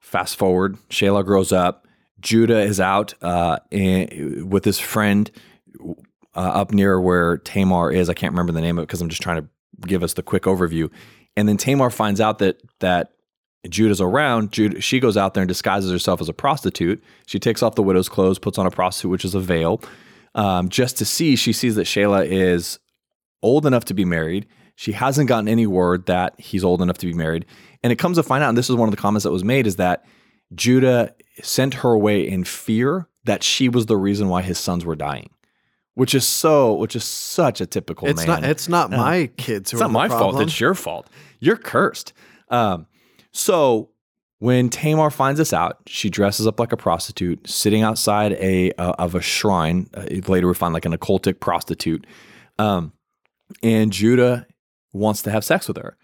Fast forward, Shelah grows up. Judah is out uh, in, with his friend uh, up near where Tamar is. I can't remember the name of it because I'm just trying to give us the quick overview. And then Tamar finds out that that Judah's around. Judah, she goes out there and disguises herself as a prostitute. She takes off the widow's clothes, puts on a prostitute, which is a veil, um, just to see. She sees that Shelah is old enough to be married. She hasn't gotten any word that he's old enough to be married. And it comes to find out, and this is one of the comments that was made, is that Judah sent her away in fear that she was the reason why his sons were dying, which is so, which is such a typical It's man. not. It's not my kids. Who It's not my fault. It's your fault. You're cursed. Um, so when Tamar finds this out, she dresses up like a prostitute, sitting outside a uh, of a shrine. Uh, later, we find like an occultic prostitute, um, and Judah wants to have sex with her,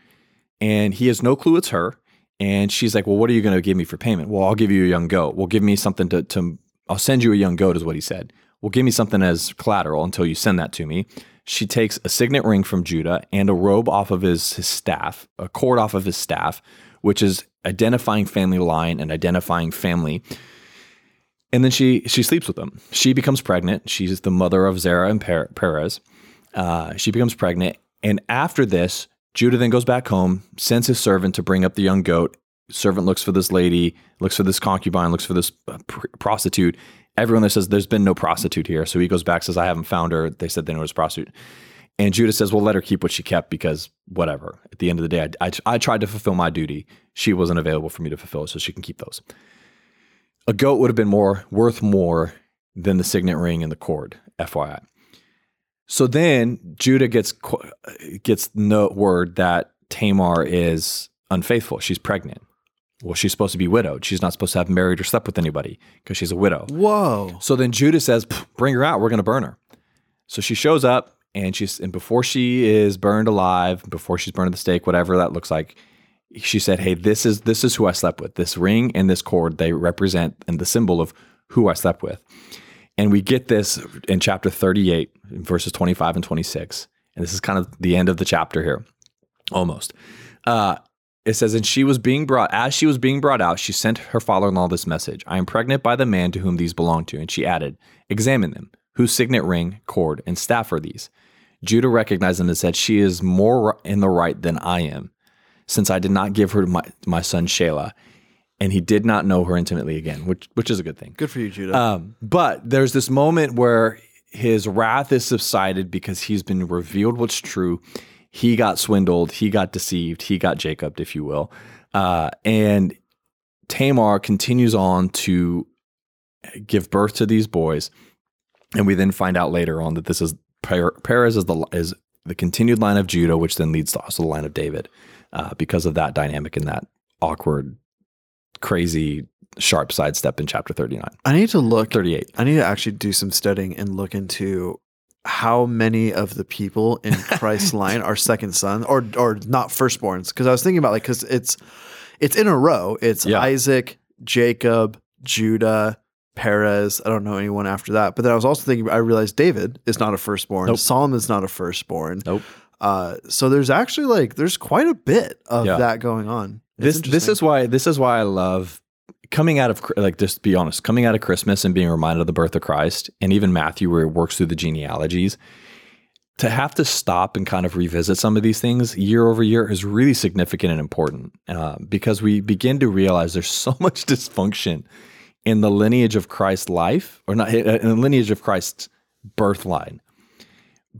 and he has no clue it's her. And she's like, "Well, what are you going to give me for payment? Well, I'll give you a young goat. Well, give me something to, to I'll send you a young goat," is what he said. Well, give me something as collateral until you send that to me. She takes a signet ring from Judah and a robe off of his, his staff, a cord off of his staff, which is identifying family line and identifying family. And then she she sleeps with him. She becomes pregnant. She's the mother of Zerah and Per- Perez. Uh, she becomes pregnant, and after this, Judah then goes back home, sends his servant to bring up the young goat. Servant looks for this lady, looks for this concubine, looks for this uh, pr- prostitute. Everyone there says there's been no prostitute here, so he goes back says I haven't found her. They said they know it was a prostitute. And Judah says, "Well, let her keep what she kept because whatever. At the end of the day, I, I, I tried to fulfill my duty. She wasn't available for me to fulfill, so she can keep those. A goat would have been more worth more than the signet ring and the cord, FYI. So then Judah gets gets no word that Tamar is unfaithful. She's pregnant. Well, she's supposed to be widowed. She's not supposed to have married or slept with anybody because she's a widow. Whoa. So then Judah says, "Bring her out. We're going to burn her." So she shows up, and she's and before she is burned alive, before she's burned at the stake, whatever that looks like, she said, "Hey, this is this is who I slept with. This ring and this cord they represent and the symbol of who I slept with." And we get this in chapter 38, verses 25 and 26. And this is kind of the end of the chapter here, almost. Uh, it says, And she was being brought, as she was being brought out, she sent her father in law this message I am pregnant by the man to whom these belong to. And she added, Examine them. Whose signet ring, cord, and staff are these? Judah recognized them and said, She is more in the right than I am, since I did not give her my, my son Shelah. and he did not know her intimately again, which which is a good thing. Good for you, Judah. Um, but there's this moment where his wrath is subsided because he's been revealed what's true. He got swindled, he got deceived, he got Jacobed, if you will. Uh, and Tamar continues on to give birth to these boys. And we then find out later on that this is Perez is the is the continued line of Judah, which then leads to also the line of David, uh, because of that dynamic and that awkward, crazy, sharp sidestep in chapter 39. I need to look 38. I need to actually do some studying and look into how many of the people in Christ's line are second son or or not firstborns. Because I was thinking about like because it's it's in a row. It's Yeah. Isaac, Jacob, Judah, Perez. I don't know anyone after that. But then I was also thinking. I realized David is not a firstborn. Nope. Solomon's not a firstborn. Nope. Uh, so there's actually like there's quite a bit of Yeah. that going on. It's This this is why this is why I love coming out of like just be honest, coming out of Christmas and being reminded of the birth of Christ, and even Matthew where it works through the genealogies. To have to stop and kind of revisit some of these things year over year is really significant and important uh, because we begin to realize there's so much dysfunction in the lineage of Christ's life, or not in the lineage of Christ's birth line.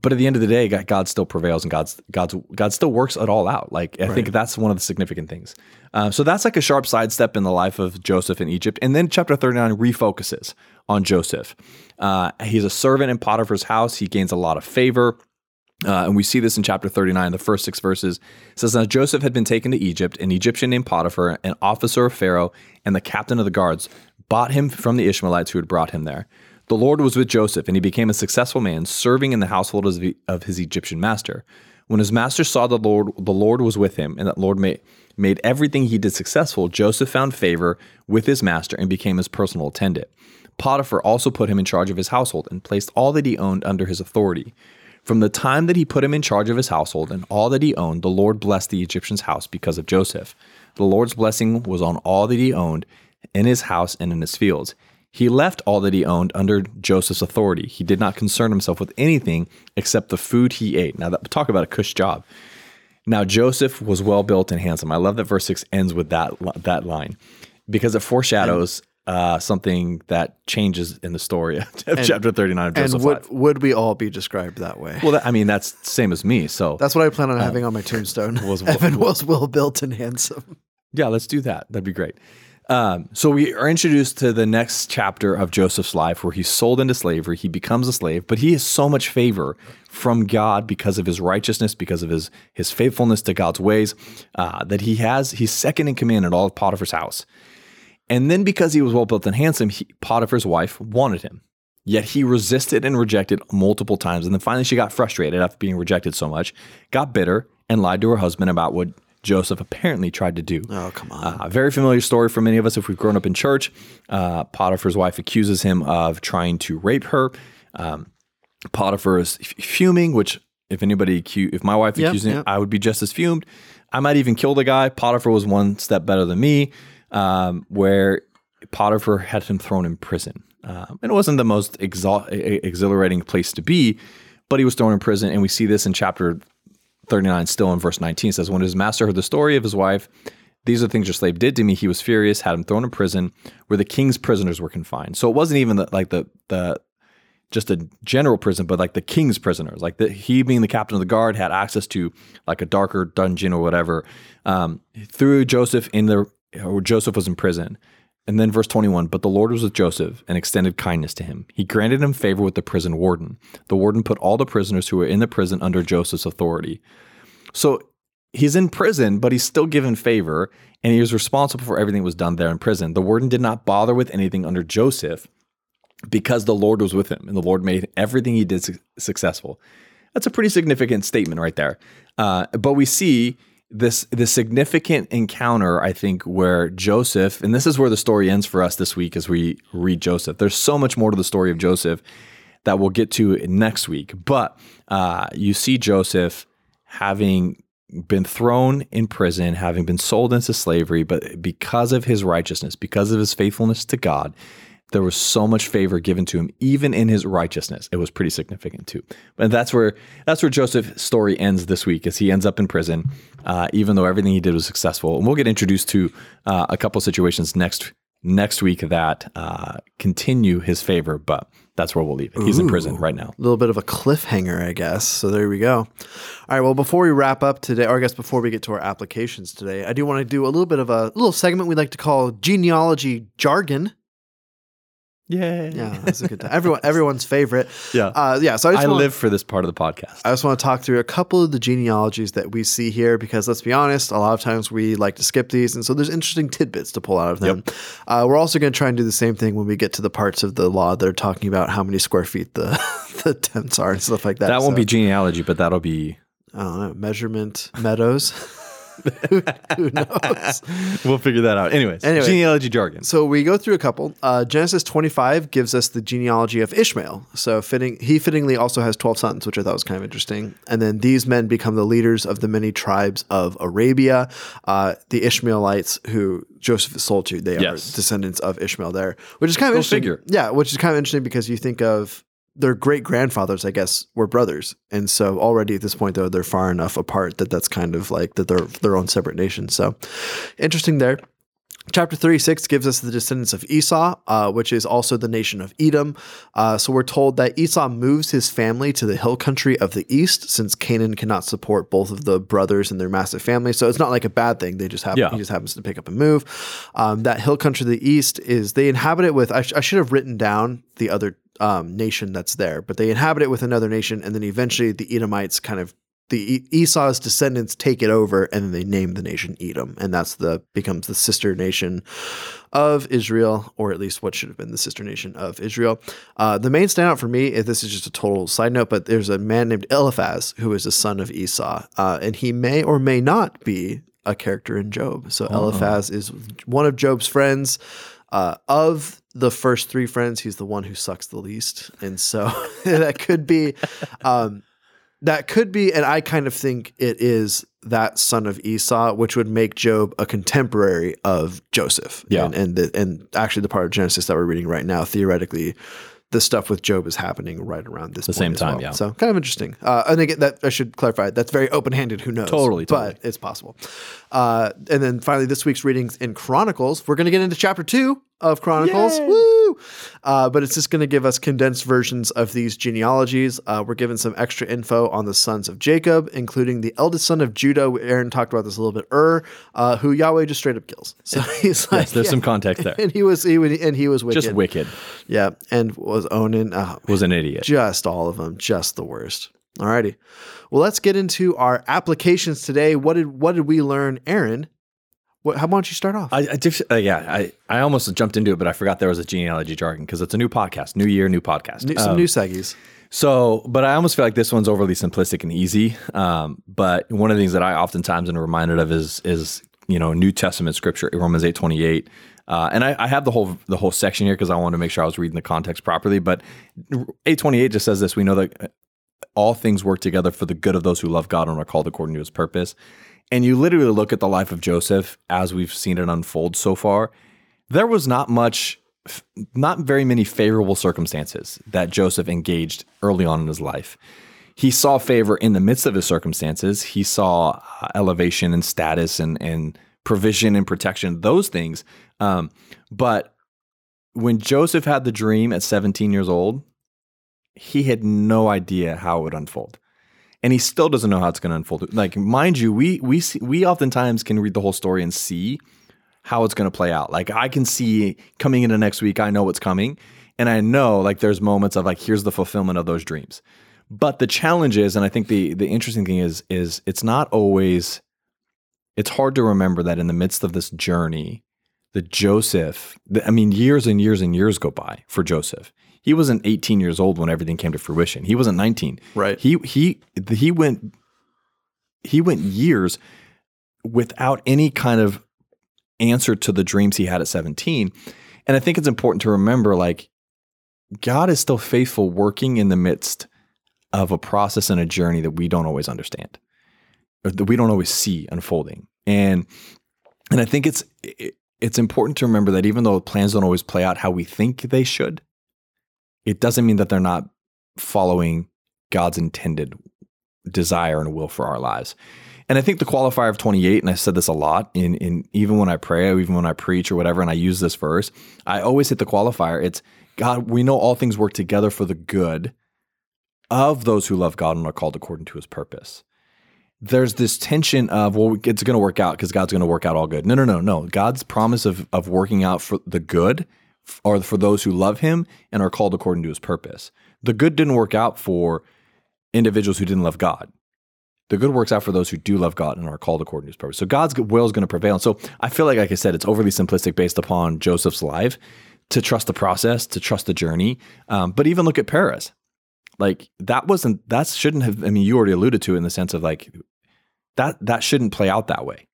But at the end of the day, God still prevails, and God's God's God still works it all out. Like I think that's one of the significant things. Uh, so that's like a sharp sidestep in the life of Joseph in Egypt, and then chapter thirty nine refocuses on Joseph. Uh, he's a servant in Potiphar's house. He gains a lot of favor. Uh, and we see this in chapter 39, the first six verses. It says, Now Joseph had been taken to Egypt. An Egyptian named Potiphar, an officer of Pharaoh, and the captain of the guards, bought him from the Ishmaelites who had brought him there. The Lord was with Joseph, and he became a successful man, serving in the household of his Egyptian master. When his master saw the Lord, the Lord was with him, and that Lord made, made everything he did successful, Joseph found favor with his master and became his personal attendant. Potiphar also put him in charge of his household and placed all that he owned under his authority. From the time that he put him in charge of his household and all that he owned, the Lord blessed the Egyptian's house because of Joseph. The Lord's blessing was on all that he owned in his house and in his fields. He left all that he owned under Joseph's authority. He did not concern himself with anything except the food he ate. Now, that, talk about a cush job. Now Joseph was well built and handsome. I love that verse six ends with that that line because it foreshadows uh, something that changes in the story of chapter thirty nine of and would life. would we all be described that way? Well, that, I mean that's same as me. So That's what I plan on having on my tombstone. was- Evan was well built and handsome. Yeah, let's do that. That'd be great. Um, so we are introduced to the next chapter of Joseph's life where he's sold into slavery. He becomes a slave, but he has so much favor from God because of his righteousness, because of his his faithfulness to God's ways, uh, that he has he's second in command at all of Potiphar's house. And then because he was well built and handsome, he, Potiphar's wife wanted him. Yet he resisted and rejected multiple times. And then finally she got frustrated after being rejected so much, got bitter, and lied to her husband about what Joseph apparently tried to do. Oh come on! Uh, a very familiar story for many of us if we've grown up in church. Uh, Potiphar's wife accuses him of trying to rape her. Um, Potiphar is f- fuming, which if anybody, acu- if my wife Yep, accused me, yep. I would be just as fumed. I might even kill the guy. Potiphar was one step better than me, um, where Potiphar had him thrown in prison. Um, and it wasn't the most exhilarating place to be, but he was thrown in prison. And we see this in chapter 39, still in verse 19, says, When his master heard the story of his wife, these are the things your slave did to me. He was furious, had him thrown in prison where the king's prisoners were confined. So it wasn't even the, like the, the, just a general prison, but like the king's prisoners, like the, he being the captain of the guard had access to like a darker dungeon or whatever. Um, through Joseph in the, or Joseph was in prison. And then verse 21, but the Lord was with Joseph and extended kindness to him. He granted him favor with the prison warden. The warden put all the prisoners who were in the prison under Joseph's authority. So he's in prison, but he's still given favor and he was responsible for everything that was done there in prison. The warden did not bother with anything under Joseph because the Lord was with him and the Lord made everything he did su- successful. That's a pretty significant statement right there. Uh, but we see this this significant encounter, I think, where Joseph, and this is where the story ends for us this week as we read Joseph. There's so much more to the story of Joseph that we'll get to next week. But uh, you see Joseph having been thrown in prison, having been sold into slavery, but because of his righteousness, because of his faithfulness to God, there was so much favor given to him, even in his righteousness. It was pretty significant too. But that's where that's where Joseph's story ends this week, as he ends up in prison, uh, even though everything he did was successful. And we'll get introduced to uh, a couple situations next next week that uh, continue his favor, but that's where we'll leave it. He's in prison right now. A little bit of a cliffhanger, I guess. So there we go. All right. Well, before we wrap up today, or I guess before we get to our applications today, I do want to do a little bit of a little segment we like to call genealogy jargon. Yeah, Yeah, that's a good time. Everyone, everyone's favorite. yeah. Uh, yeah. So I just I wanna- live for this part of the podcast. I just want to talk through a couple of the genealogies that we see here because let's be honest, a lot of times we like to skip these. And so there's interesting tidbits to pull out of them. Uh, we're also going to try and do the same thing when we get to the parts of the law that are talking about how many square feet the, the tents are and stuff like that. that won't So, be genealogy, but that'll be. I don't know, measurement meadows. who, knows? We'll figure that out. Anyways, Anyway. genealogy jargon. So we go through a couple. Uh, Genesis 25 gives us the genealogy of Ishmael. So fitting, he fittingly also has 12 sons, which I thought was kind of interesting. And then these men become the leaders of the many tribes of Arabia. Uh, the Ishmaelites who Joseph is sold to, they Yes. are descendants of Ishmael there, which is kind of interesting. figure. Yeah, which is kind of interesting because you think of their great grandfathers, I guess, were brothers, and so already at this point, though, they're far enough apart that that's kind of like that they're their own separate nations. So interesting there. Chapter 36 gives us the descendants of Esau, uh, which is also the nation of Edom. Uh, so we're told that Esau moves his family to the hill country of the east since Canaan cannot support both of the brothers and their massive family. So it's not like a bad thing. They just happen, Yeah. he just happens to pick up and move. Um, that hill country of the east is they inhabit it with, I, sh- I should have written down the other um, nation that's there, but they inhabit it with another nation. And then eventually the Edomites kind of the Esau's descendants take it over, and then they name the nation Edom, and that's the becomes the sister nation of Israel, or at least what should have been the sister nation of Israel. Uh, the main standout for me, if this is just a total side note, but there's a man named Eliphaz who is a son of Esau, uh, and he may or may not be a character in Job. So Eliphaz is one of Job's friends. Uh, of the first three friends, he's the one who sucks the least, and so that could be. Um, that could be, and I kind of think it is that son of Esau, which would make Job a contemporary of Joseph. Yeah. and and, the, and actually the part of Genesis that we're reading right now, theoretically, the stuff with Job is happening right around this The same time, well. yeah. So kind of interesting. Uh, and again, that I should clarify, that's very open handed. Who knows? Totally, totally. but it's possible. Uh, and then finally, this week's readings in Chronicles. We're going to get into chapter two of Chronicles. Yay. Woo! Uh, but it's just going to give us condensed versions of these genealogies. Uh, we're given some extra info on the sons of Jacob, including the eldest son of Judah. Aaron talked about this a little bit. Ur, uh, who Yahweh just straight up kills. So he's like, Yes, there's yeah. some context there. and he was he and he was wicked. Just wicked. Yeah, and was Onan. Oh, Was an idiot. just all of them, just the worst. Alrighty. Well, let's get into our applications today. What did what did we learn, Aaron? What, how about you start off? I, I just, uh, yeah, I, I almost jumped into it, but I forgot there was a genealogy jargon because it's a new podcast, new year, new podcast. New- some Um, new seggies. So, but I almost feel like this one's overly simplistic and easy. Um, but one of the things that I oftentimes am reminded of is is you know New Testament scripture, Romans eight twenty eight. Uh, and I, I have the whole the whole section here because I wanted to make sure I was reading the context properly. But eight twenty eight just says this: We know that uh, all things work together for the good of those who love God and are called according to His purpose. And you literally look at the life of Joseph as we've seen it unfold so far. There was not much not very many favorable circumstances that Joseph engaged early on in his life. He saw favor in the midst of his circumstances. He saw uh, elevation and status and, and provision and protection, those things. Um, but when Joseph had the dream at 17 years old, he had no idea how it would unfold. And he still doesn't know how it's going to unfold. Like, mind you, we we see, we oftentimes can read the whole story and see how it's going to play out. Like I can see coming into next week, I know what's coming. And I know like there's moments of like, here's the fulfillment of those dreams. But the challenge is, and I think the the interesting thing is, is it's not always, it's hard to remember that in the midst of this journey, that Joseph, I mean, years and years and years go by for Joseph. He wasn't 18 years old when everything came to fruition. He wasn't 19. Right. He he he went he went years without any kind of answer to the dreams he had at 17. And I think it's important to remember like God is still faithful working in the midst of a process and a journey that we don't always understand or that we don't always see unfolding. And and I think it's it, it's important to remember that even though plans don't always play out how we think they should, it doesn't mean that they're not following God's intended desire and will for our lives. And I think the qualifier of 28, and I said this a lot in, in even when I pray or even when I preach or whatever, and I use this verse, I always hit the qualifier. It's God, we know all things work together for the good of those who love God and are called according to his purpose. There's this tension of, well, it's going to work out because God's going to work out all good. No, no, no, no. God's promise of, of working out for the good are for those who love him and are called according to his purpose. The good didn't work out for individuals who didn't love God. The good works out for those who do love God and are called according to his purpose. So God's will is going to prevail. And so I feel like, like I said, it's overly simplistic based upon Joseph's life to trust the process, to trust the journey. Um, but even look at Perez. Like that wasn't, that shouldn't have, I mean, you already alluded to it in the sense of like, that, that shouldn't play out that way.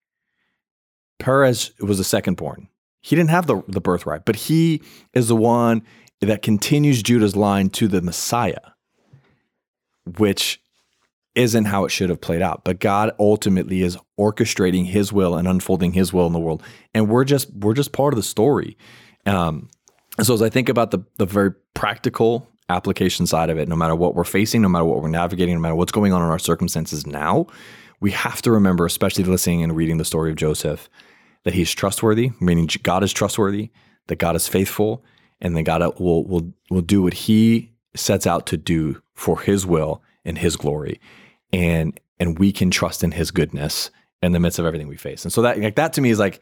Perez was the second born. He didn't have the, the birthright, but he is the one that continues Judah's line to the Messiah, which isn't how it should have played out. But God ultimately is orchestrating His will and unfolding His will in the world, and we're just we're just part of the story. Um, so as I think about the the very practical application side of it, no matter what we're facing, no matter what we're navigating, no matter what's going on in our circumstances now, we have to remember, especially listening and reading the story of Joseph, that he's trustworthy, meaning God is trustworthy, that God is faithful, and that God will will will do what He sets out to do for His will and His glory and and we can trust in his goodness in the midst of everything we face. And so that like that to me is like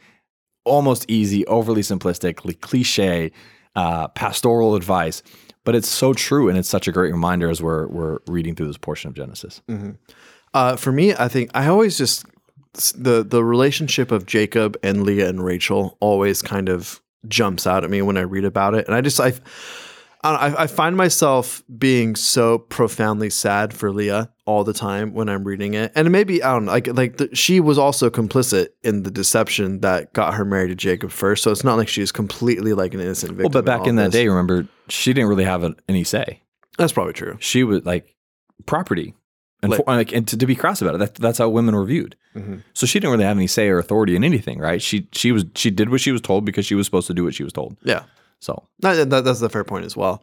almost easy, overly simplistic, cliche, uh, pastoral advice, but it's so true and it's such a great reminder as we're we're reading through this portion of Genesis. Mm-hmm. Uh, for me, I think I always just the the relationship of Jacob and Leah and Rachel always kind of jumps out at me when I read about it, and I just I I, I, find myself being so profoundly sad for Leah all the time when I'm reading it, and maybe I don't know, like like the, she was also complicit in the deception that got her married to Jacob first. So it's not like she's completely like an innocent victim. Well, but back in that day, remember she didn't really have any say. That's probably true. She was like property, and like, for, like and to, to, be cross about it, that, that's how women were viewed. Mm-hmm. So she didn't really have any say or authority in anything, right? She she was she did what she was told because she was supposed to do what she was told. Yeah. So that, that, that's the fair point as well.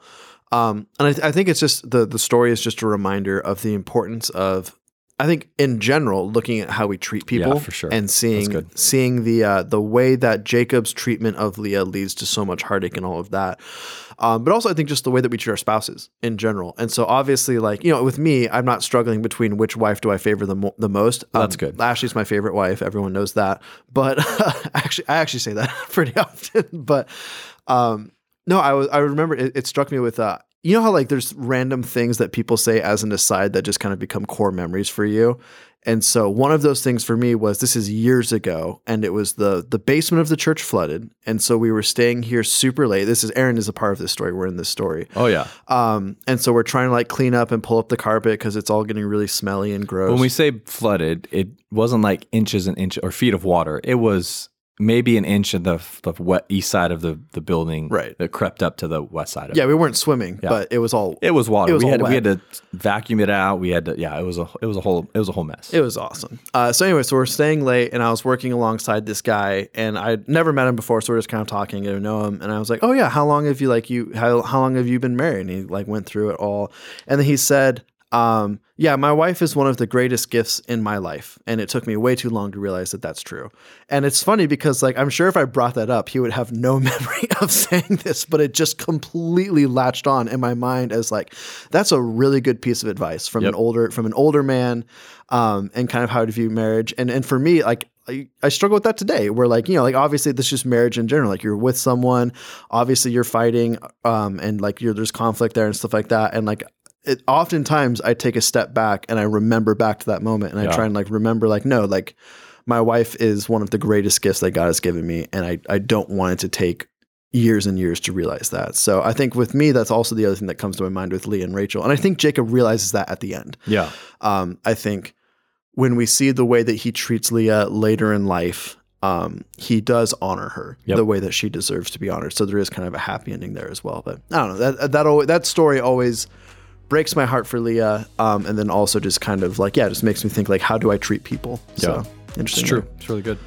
Um, and I, I, think it's just the the story is just a reminder of the importance of I think in general looking at how we treat people yeah, for sure. and seeing seeing the uh, the way that Jacob's treatment of Leah leads to so much heartache and all of that. Um, but also I think just the way that we treat our spouses in general. And so obviously like you know with me I'm not struggling between which wife do I favor the mo- the most. Um, That's good. Ashley's my favorite wife. Everyone knows that. But actually I actually say that pretty often. but um, no, I was I remember it, it struck me with uh, you know how like there's random things that people say as an aside that just kind of become core memories for you. And so one of those things for me was this is years ago, and it was the the basement of the church flooded, and so we were staying here super late. This is Aaron is a part of this story. We're in this story. Oh yeah. Um, and so we're trying to like clean up and pull up the carpet because it's all getting really smelly and gross. When we say flooded, it wasn't like inches and inches or feet of water. It was maybe an inch of the, the wet east side of the, the building right. that crept up to the west side of yeah, it. we weren't swimming, yeah. but it was all it was water. It was we had wet. we had to vacuum it out. We had to yeah, it was a it was a whole it was a whole mess. It was awesome. Uh, so anyway, so we're staying late and I was working alongside this guy and I'd never met him before, so we're just kind of talking, getting to know him. And I was like, Oh yeah, how long have you like you how how long have you been married? And he like went through it all. And then he said, um, yeah, my wife is one of the greatest gifts in my life. And it took me way too long to realize that that's true. And it's funny because, like, I'm sure if I brought that up, he would have no memory of saying this, but it just completely latched on in my mind as, like, that's a really good piece of advice from yep. an older, from an older man, um, and kind of how to view marriage. And, and for me, like, I, I struggle with that today where like you know like obviously this is just marriage in general like you're with someone obviously you're fighting um and like you're there's conflict there and stuff like that and like it, oftentimes I take a step back and I remember back to that moment and I try and like remember like no like my wife is one of the greatest gifts that God has given me and I I don't want it to take years and years to realize that. So I think with me that's also the other thing that comes to my mind with Leah and Rachel and I think Jacob realizes that at the end. Yeah. Um I think when we see the way that he treats Leah later in life um, he does honor her yep. the way that she deserves to be honored. So there is kind of a happy ending there as well. But I don't know that that that story always breaks my heart for Leah, um, and then also just kind of like yeah, just makes me think like how do I treat people? Yeah, so, interesting. It's true. It's really good.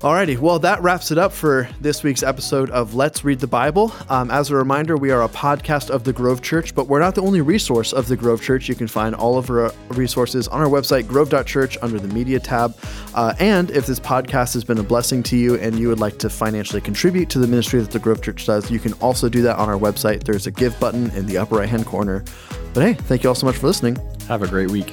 Alrighty, well, that wraps it up for this week's episode of Let's Read the Bible. Um, as a reminder, we are a podcast of the Grove Church, but we're not the only resource of the Grove Church. You can find all of our resources on our website, grove.church, under the media tab. Uh, and if this podcast has been a blessing to you and you would like to financially contribute to the ministry that the Grove Church does, you can also do that on our website. There's a give button in the upper right hand corner. But hey, thank you all so much for listening. Have a great week.